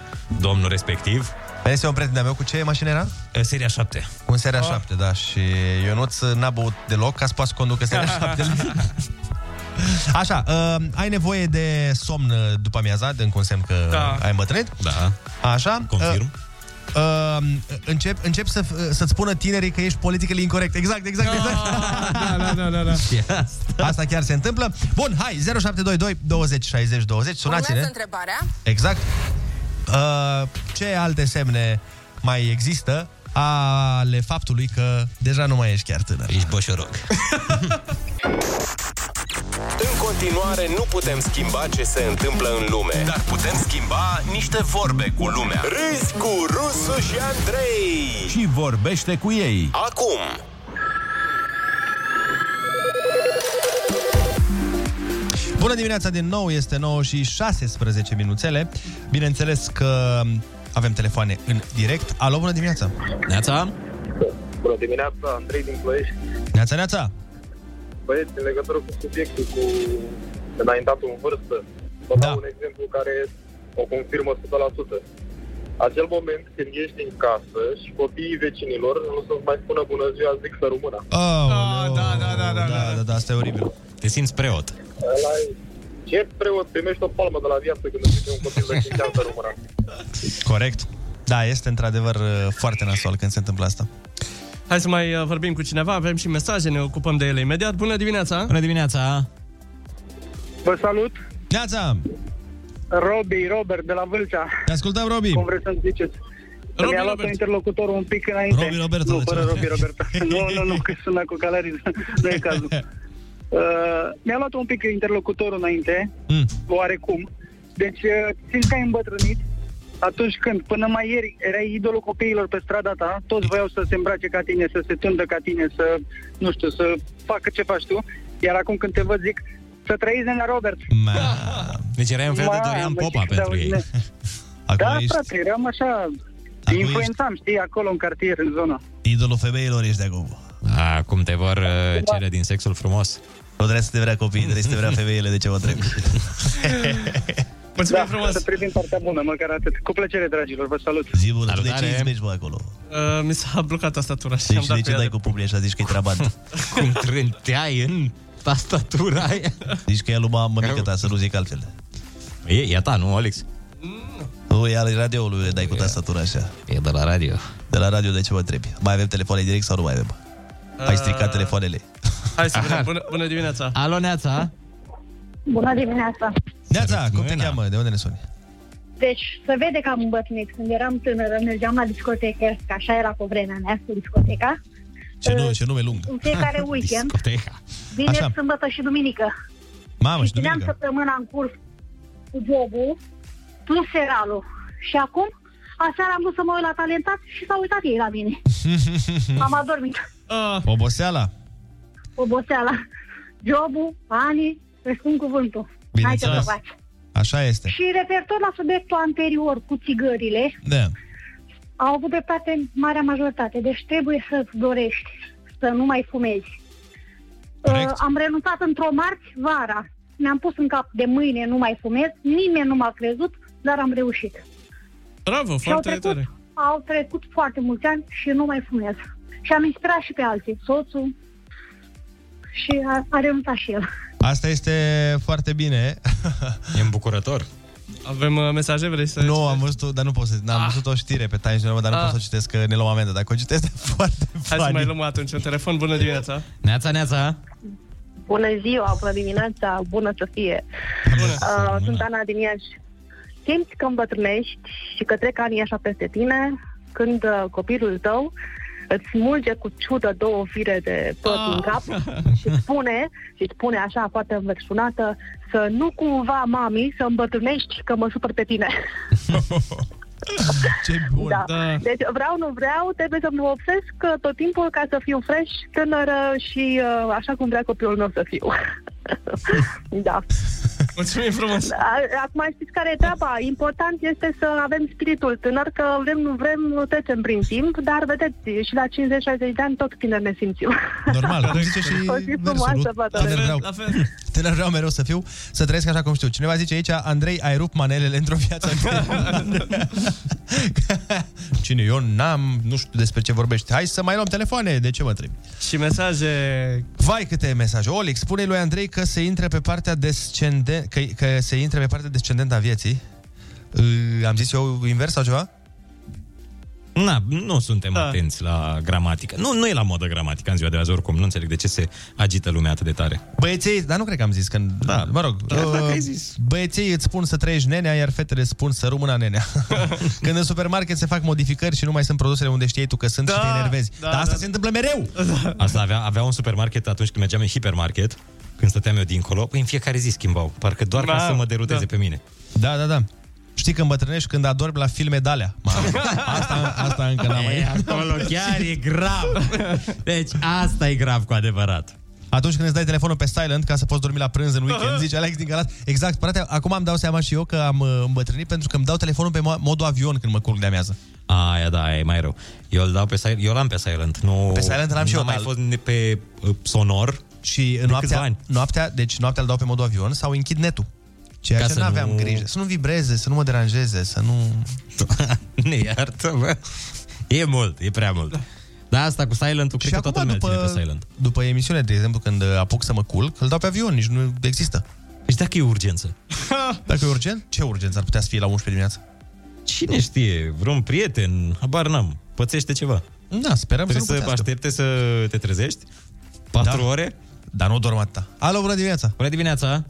domnul respectiv. Venise un prieten de-a meu cu ce mașină era? Uh, Seria 7. Cu un seria 7, da. Și Ionuț n-a băut deloc ca să poată să conducă seria 7. Așa, uh, ai nevoie de somn după amiaza, de încă un semn că Da. ai îmbătrânit. Da. Așa. Confirm. Uh, uh, încep, încep să, să-ți spună tinerii că ești politically incorrect. Exact, exact, exact. Da, da, da, da, da. Asta chiar se întâmplă. Bun, hai, 0722 20 60 20, sunați-ne. Urmează întrebarea. Exact. Uh, ce alte semne mai există ale faptului că deja nu mai ești chiar tânăr? Ești boșoroc. În continuare, nu putem schimba ce se întâmplă în lume, dar putem schimba niște vorbe cu lumea. Râzi cu Rusu și Andrei. Și vorbește cu ei. Acum, Bună dimineața din nou, este 9 și 16 minuțele. Bineînțeles că avem telefoane în direct. Alo, bună dimineața! Neața? Bună dimineața, Andrei din Ploiești. Neața, neața! Băieți, în legătură cu subiectul cu înaintatul în vârstă, vă Da. dau un exemplu care o confirmă 100%. Acel moment când ești în casă și copiii vecinilor nu să mai spună bună ziua, zic să rămână. Oh, da, da, da, da, da, da, da, asta e oribil. Te simți preot. Ăla e... Ce preot, primești o palmă de la viață când îți zice un copil de 5 ani să rămână. Corect. Da, este într-adevăr uh, foarte nasol când se întâmplă asta. Hai să mai uh, vorbim cu cineva, avem și mesaje, ne ocupăm de ele imediat. Bună dimineața! Bună dimineața! Vă salut! Neața! Robi, Robert de la Vâlcea. Te ascultăm, Robi. Cum vreți să-mi ziceți? Robi, Mi-a luat Robert. interlocutorul un pic înainte. Robi Roberto, Nu, de fără ce? Robi Roberto. nu, nu, nu, că sună cu calarii. nu e cazul. Uh, mi-a luat un pic interlocutorul înainte, Mm. oarecum. Deci, uh, simți că ai îmbătrânit atunci când, până mai ieri, erai idolul copiilor pe strada ta, toți voiau să se îmbrace ca tine, să se tundă ca tine, să, nu știu, să facă ce faci tu. Iar acum când te văd, zic, să trăiți, nena Robert. Deci erai un fel de Dorian Mamă, Popa ce pentru de ei. auzi, Acum Da, ești frate, eram așa... Acum influențam, știi, acolo în cartier, în zonă. idolul femeilor ești de acum. A, cum te vor uh, cere din sexul frumos. Nu trebuie să te vrea copiii, trebuie să te vrea femeile de ce vă trebuie. Mulțumim da, frumos! să privim partea bună, măcar atât. Cu plăcere, dragilor, vă salut. Zi bună, tu de Salutare. ce izbești, bă, acolo? Uh, mi s-a blocat tastatura și Deci am dat de pe ce ea dai de- cu public așa, zici că e trabant? Cum trânteai în tastatura aia. Zici că e lui mama mică ta, să nu zic altfel. E, e a ta, nu, Alex? Nu, e al radioului, le dai cu tastatura așa. E de la radio. De la radio de ce vă trebuie? Mai avem telefoane direct sau nu mai avem? Ai stricat telefoanele. Hai să vedem. Bună, bună dimineața! Alo, Neața! Bună dimineața! Neața, cum te cheamă? De unde ne suni? Deci, se vede că am îmbătrânit. Când eram tânără, mergeam la discotecă, că așa era pe vremea mea, cu discoteca. Ce, nu, ce nume lung. În fiecare weekend, Discoteca. vineri, Așa. sâmbătă și duminică. Mamă, și Țineam duminică. săptămâna în curs cu jobul, plus seralul. Și acum, aseară am vrut să mă uit la talentat și s-au uitat ei la mine. am adormit. Uh, Oboseala? Oboseala. Jobul, anii, îți spun cuvântul. Hai să Bineînțeles. vă faci. Așa este. Și referitor la subiectul anterior cu țigările, Da. au avut dreptate în marea majoritate. Deci trebuie să-ți dorești să nu mai fumezi. Corect. Uh, am renunțat într-o marți vara. Mi-am pus în cap de mâine nu mai fumez. Nimeni nu m-a crezut, dar am reușit. bravo, Și au foarte trecut, tare! au trecut foarte mulți ani și nu mai fumez. Și am inspirat și pe alții. Soțul și a, a renunțat și el. Asta este foarte bine. E îmbucurător. Avem uh, mesaje, vrei să... Nu, am văzut, dar nu pot să, am văzut o știre pe Times New Roman, dar nu Ah. pot să o citesc, că ne luăm amendă. Dacă o citesc, e foarte Hai să funny. mai luăm atunci un telefon. Bună dimineața! Neața, Neața! Bună ziua, bună dimineața, bună să fie. Uh, sunt Ana din Iași. Simți că îmbătrânești și că trec anii așa peste tine când uh, copilul tău îți smulge cu ciudă două fire de păr din cap și spune, și spune așa foarte înverșunată să nu cumva, mami, să îmbătrânești că mă supăr pe tine. Ce bun. Da. Da. Deci vreau, nu vreau, trebuie să mă obsesc uh, tot timpul ca să fiu fresh, tânără și uh, așa cum vrea copilul meu să fiu. da. Mulțumim frumos! A- Acum știți care e treaba? Important este să avem spiritul tânăr, că vrem, nu vrem, nu trecem prin timp, dar vedeți, și la 50-60 de ani tot tineri ne simțim. Normal, cum zice și O zi versul, frumoasă, nu? vă Tânăr doresc. vreau, La fel! tânăr vreau mereu să fiu, să trăiesc așa cum știu. Cineva zice aici, Andrei, ai rupt manelele într-o viață Cine? Eu n-am, nu știu despre ce vorbești. Hai să mai luăm telefoane, de ce mă trebuie? Și mesaje... Vai câte mesaje. Olix, spune lui Andrei că se intre pe partea descendent, că, că se intre pe partea descendentă a vieții. Uh, am zis eu invers sau ceva? Na, nu suntem Da. da. atenți la gramatică. Nu, nu e la modă gramatica în ziua de azi, oricum. Nu înțeleg de ce se agită lumea atât de tare. Băieții, dar nu cred că am zis că... Da, mă rog, Da, uh, dacă ai zis. băieții îți spun să trăiești nenea, iar fetele îți spun să rămână nenea. Când în supermarket se fac modificări și nu mai sunt produsele unde știai tu că sunt Da, și te enervezi. da, dar asta da. se întâmplă mereu. Asta avea, avea un supermarket atunci când mergeam în hipermarket, când stăteam eu dincolo. Păi în fiecare zi schimbau, parcă doar ca Da, să mă deruteze da. pe mine. Da, da, da. Știi că îmbătrânești când adormi la filme de-alea. Mamă, Asta, asta încă n-am mai... E, acolo chiar e grav. Deci asta e grav cu adevărat. Atunci când îți dai telefonul pe silent ca să poți dormi la prânz în weekend, zice Alex din Galați. Exact, frate, acum îmi dau seama și eu că am uh, îmbătrânit pentru că îmi dau telefonul pe mo- modul avion când mă culc de amiază. Aia da, aia e mai rău. Eu îl dau pe silent, eu l-am pe silent. Nu, Pe silent l-am și nu eu, am mai dar- fost ne- pe uh, sonor. Și câțiva noaptea, ani. noaptea, deci noaptea îl dau pe modul avion sau închid netul. Ceea Ca ce să nu aveam nu- grijă. Să nu vibreze, să nu mă deranjeze, să nu... ne iartă, bă. E mult, e prea mult. Dar asta cu silent-ul, cred că toată lumea ține pe silent. după emisiune, de exemplu, când uh, apuc să mă culc, îl dau pe avion, nici nu există. Deci dacă e urgență. Dacă e urgent, ce urgență ar putea să fie la 11 dimineața? Cine știe, vreun prieten, habar n-am, pățește ceva. Da, sperăm Trebuie să nu să pățească. aștepte să te trezești? 4 Da. ore? Dar nu dorm atâta. Alo, bună dimineața! Bună dimineața!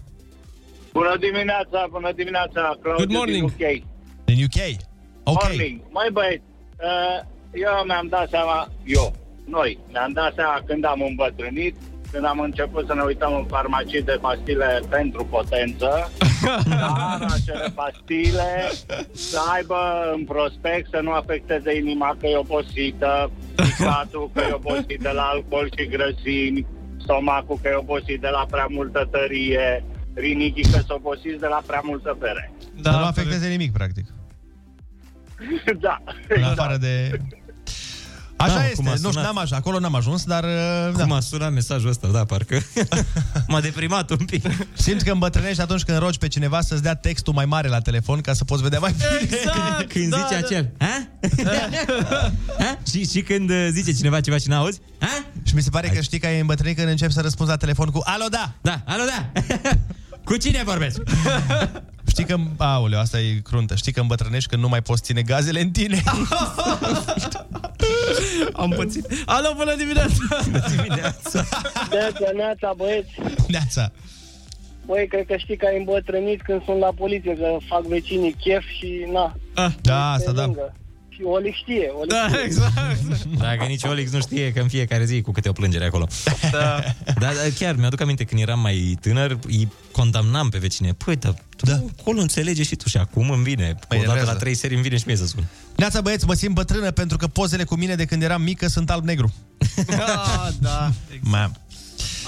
Bună dimineața, bună dimineața, Claudiu Good morning. din UK. Din UK? Ok. Morning. Mai băieți, uh, eu mi-am dat seama, eu, noi, mi-am dat seama când am îmbătrânit, când am început să ne uităm în farmacii de pastile pentru potență, dar acele pastile să aibă în prospect să nu afecteze inima că e obosită, ficatul că e obosit de la alcool și grăsimi, stomacul că e obosit de la prea multă tărie, rinichii că sunt obosiți de la prea multă bere. Da, să nu afecteze nimic, practic. da. În afară de... Așa Da, este, cum a nu știu, sunat. n-am așa, acolo n-am ajuns, dar... uh, Cum da. a sunat mesajul ăsta, da, parcă m-a deprimat un pic. Simți că îmbătrânești atunci când rogi pe cineva să-ți dea textul mai mare la telefon ca să poți vedea mai bine. Exact, când zice acel, ha? ha? Și, și când uh, zice cineva ceva și n-auzi, ha? Și mi se pare că știi că ai îmbătrânit când începi să răspunzi la telefon cu Alo, da! Da, alo, da! Cu cine vorbesc? Știi că... Aoleu, asta e cruntă. Știi că îmbătrânești când nu mai poți ține gazele în tine. Am pățit. Alo, bună dimineața! Bună dimineața! Neața, neața, băieți. Neața. Băi, cred că știi că ai îmbătrânit când sunt la poliție, că fac vecinii chef și na. Da, asta pe da. lângă. Și Olic știe, Olic Da, știe. exact. Dacă nici Olix nu știe că în fiecare zi e cu câte o plângere acolo. Da. Dar da, chiar mi-aduc aminte când eram mai tânăr, îi condamnam pe vecine. Păi, dar tu da. acolo înțelege și tu și acum îmi vine. Mă o dată enervează. la trei serii îmi vine și mie să sun. Neața, băieți, mă simt bătrână pentru că pozele cu mine de când eram mică sunt alb-negru. Ah, da. Mam.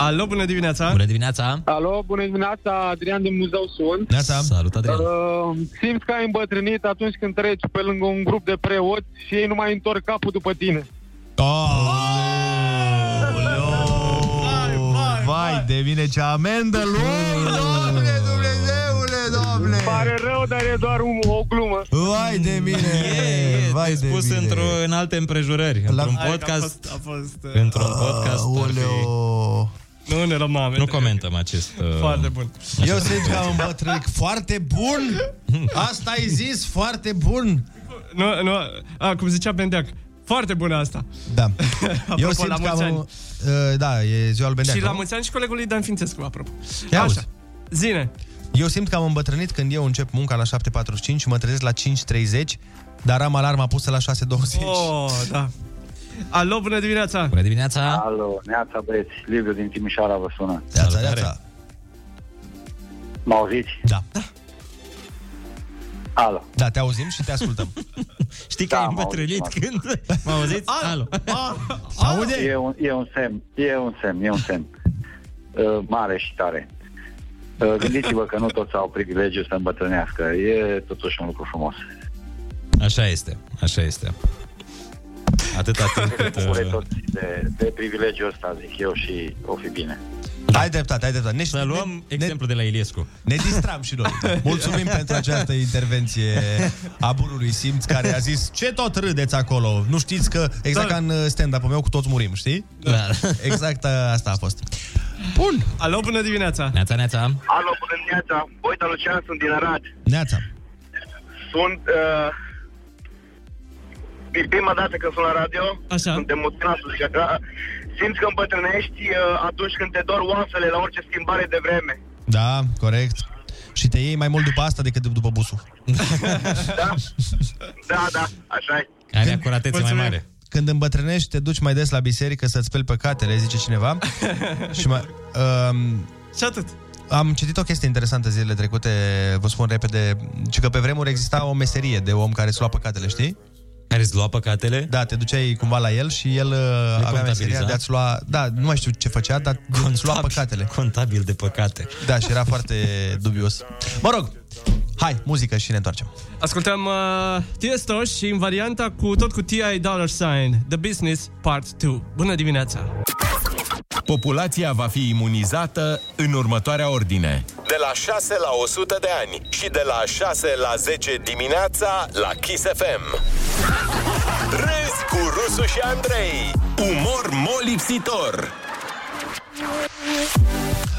Alo, bună dimineața! Bună dimineața! Alo, bună dimineața, Adrian din Muzeu sunt. Neața. Salut, Adrian! Uh, simți că ai îmbătrânit atunci când treci pe lângă un grup de preoți și ei nu mai întorc capul după tine. Vai de mine ce amendă lui! Doamne, Dumnezeule, Doamne! Pare rău, dar e doar un, o glumă. Vai de mine! E, Vai de spus mine! într-o, în alte împrejurări. La- Într-un Hai că podcast. A fost, a fost, uh, Într-un podcast. ar fi- Nu ne rămame. Nu comentăm acest... Uh... Foarte bun. Eu simt că am îmbătrânit foarte bun! Asta ai zis, foarte bun! Nu, nu, a, cum zicea Bendeac, foarte bună asta. Da. Apropo, Eu simt la că mulți ani. am... Uh, da, e ziua lui Bendeac, Și la nu? mulți ani și colegului Dan Fințescu, apropo. Ia Așa, auzi. zine. Eu simt că am îmbătrânit când eu încep munca la 7.45 și mă trezesc la 5.30, dar am alarma pusă la 6.20. Oh, da. Alo, bună dimineața! Bună dimineața! Alo, neața băieți, Liviu din Timișoara vă sună. Neața, neața. Mă auziți? Da. Alo. Da, te auzim și te ascultăm. Știi că Da, ai mă îmbătrânit auzit, când... Mă auziți? Alo! Aude? E un, e un semn, e un semn, e un semn. Uh, mare și tare. Uh, gândiți-vă că nu toți au privilegiu să îmbătrânească. E totuși un lucru frumos. Așa este, așa este. Atâta timp cât... Bucure Uh, toți de, de privilegiul ăsta, zic eu, și o fi bine. Ai dreptate, ai dreptate. Ne, să luăm exemplu de la Iliescu. ne distram și noi. Mulțumim pentru această intervenție a bunului simț care a zis ce tot râdeți acolo? Nu știți că, exact Da. ca în stand-up-ul meu, cu toți murim, știi? Da. Exact a- asta a fost. Bun. Alo, bună dimineața! Neața, neața! Alo, bună dimineața! Uite, Lucian, sunt din Arad. Neața. Sunt... Uh, e prima dată când sunt la radio. Așa. Sunt emoționat să zic așa. Simți că îmbătrânești uh, atunci când te dor oasele la orice schimbare de vreme. Da, corect. Și te iei mai mult după asta decât după busul. Da? Da, da, așa e. Are acuratețe mai mare. Când îmbătrânești, te duci mai des la biserică să-ți speli păcatele, zice cineva. și mai, um, Și atât. am citit o chestie interesantă zilele trecute, vă spun repede, ci că pe vremuri exista o meserie de om care îți lua păcatele, știi? Care îți lua păcatele? Da, te duceai cumva la el și el uh, avea contabiliza? meseria de a-ți lua... Da, nu mai știu ce făcea, dar îți lua păcatele. Contabil de păcate. Da, și era foarte dubios. Mă rog, hai, muzică și ne întoarcem. Ascultăm uh, Tiesto și în varianta cu tot cu T.I. Dollar Sign, The Business Part 2. Bună dimineața! Populația va fi imunizată în următoarea ordine. De la 6 la 100 de ani și de la 6 la 10 dimineața la Kiss FM. Râzi cu Rusu și Andrei. Umor molipsitor.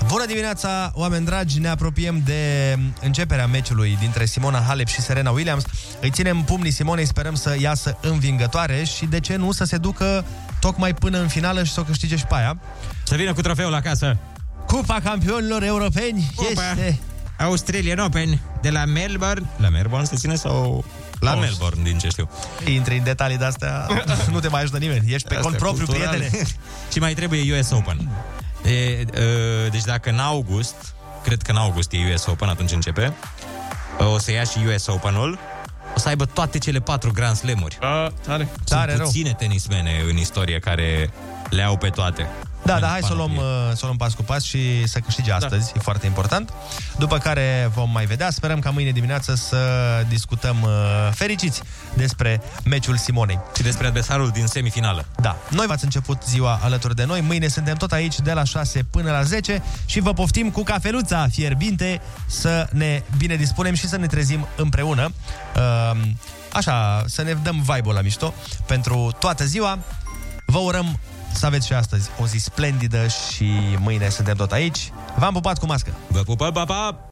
Bună dimineața, oameni dragi! Ne apropiem de începerea meciului dintre Simona Halep și Serena Williams. Îi ținem pumnii Simonei, sperăm să iasă învingătoare și de ce nu să se ducă tocmai până în finală și să o câștige și pe aia. Să vină cu trofeul acasă. Cupa campionilor europeni Cupa. este... Australian Open de la Melbourne. La Melbourne se ține sau... La Oh. Melbourne, din ce știu. Intri în detalii de astea, nu te mai ajută nimeni. Ești pe Astea cont propriu, culturale. prietene. și mai trebuie US Open. E, e, deci dacă în august, cred că în august e US Open, atunci începe, o să ia și US Open-ul, o să aibă toate cele patru Grand Slam-uri. A, tare. Sunt Tare rău. puține tenismene în istorie care le au pe toate. Da, În da, hai să o luăm, panoplie. uh, să o luăm pas cu pas și să câștige astăzi, da. e foarte important. După care vom mai vedea, sperăm ca mâine dimineață să discutăm uh, fericiți despre meciul Simonei. Și despre adversarul din semifinală. Da, noi v-ați început ziua alături de noi, mâine suntem tot aici de la 6 până la 10 și vă poftim cu cafeluța fierbinte să ne bine dispunem și să ne trezim împreună. Uh, așa, să ne dăm vibe-ul la mișto pentru toată ziua. Vă urăm să aveți și astăzi o zi splendidă și mâine suntem tot aici. V-am pupat cu mască. Vă pupăm, pa, pa!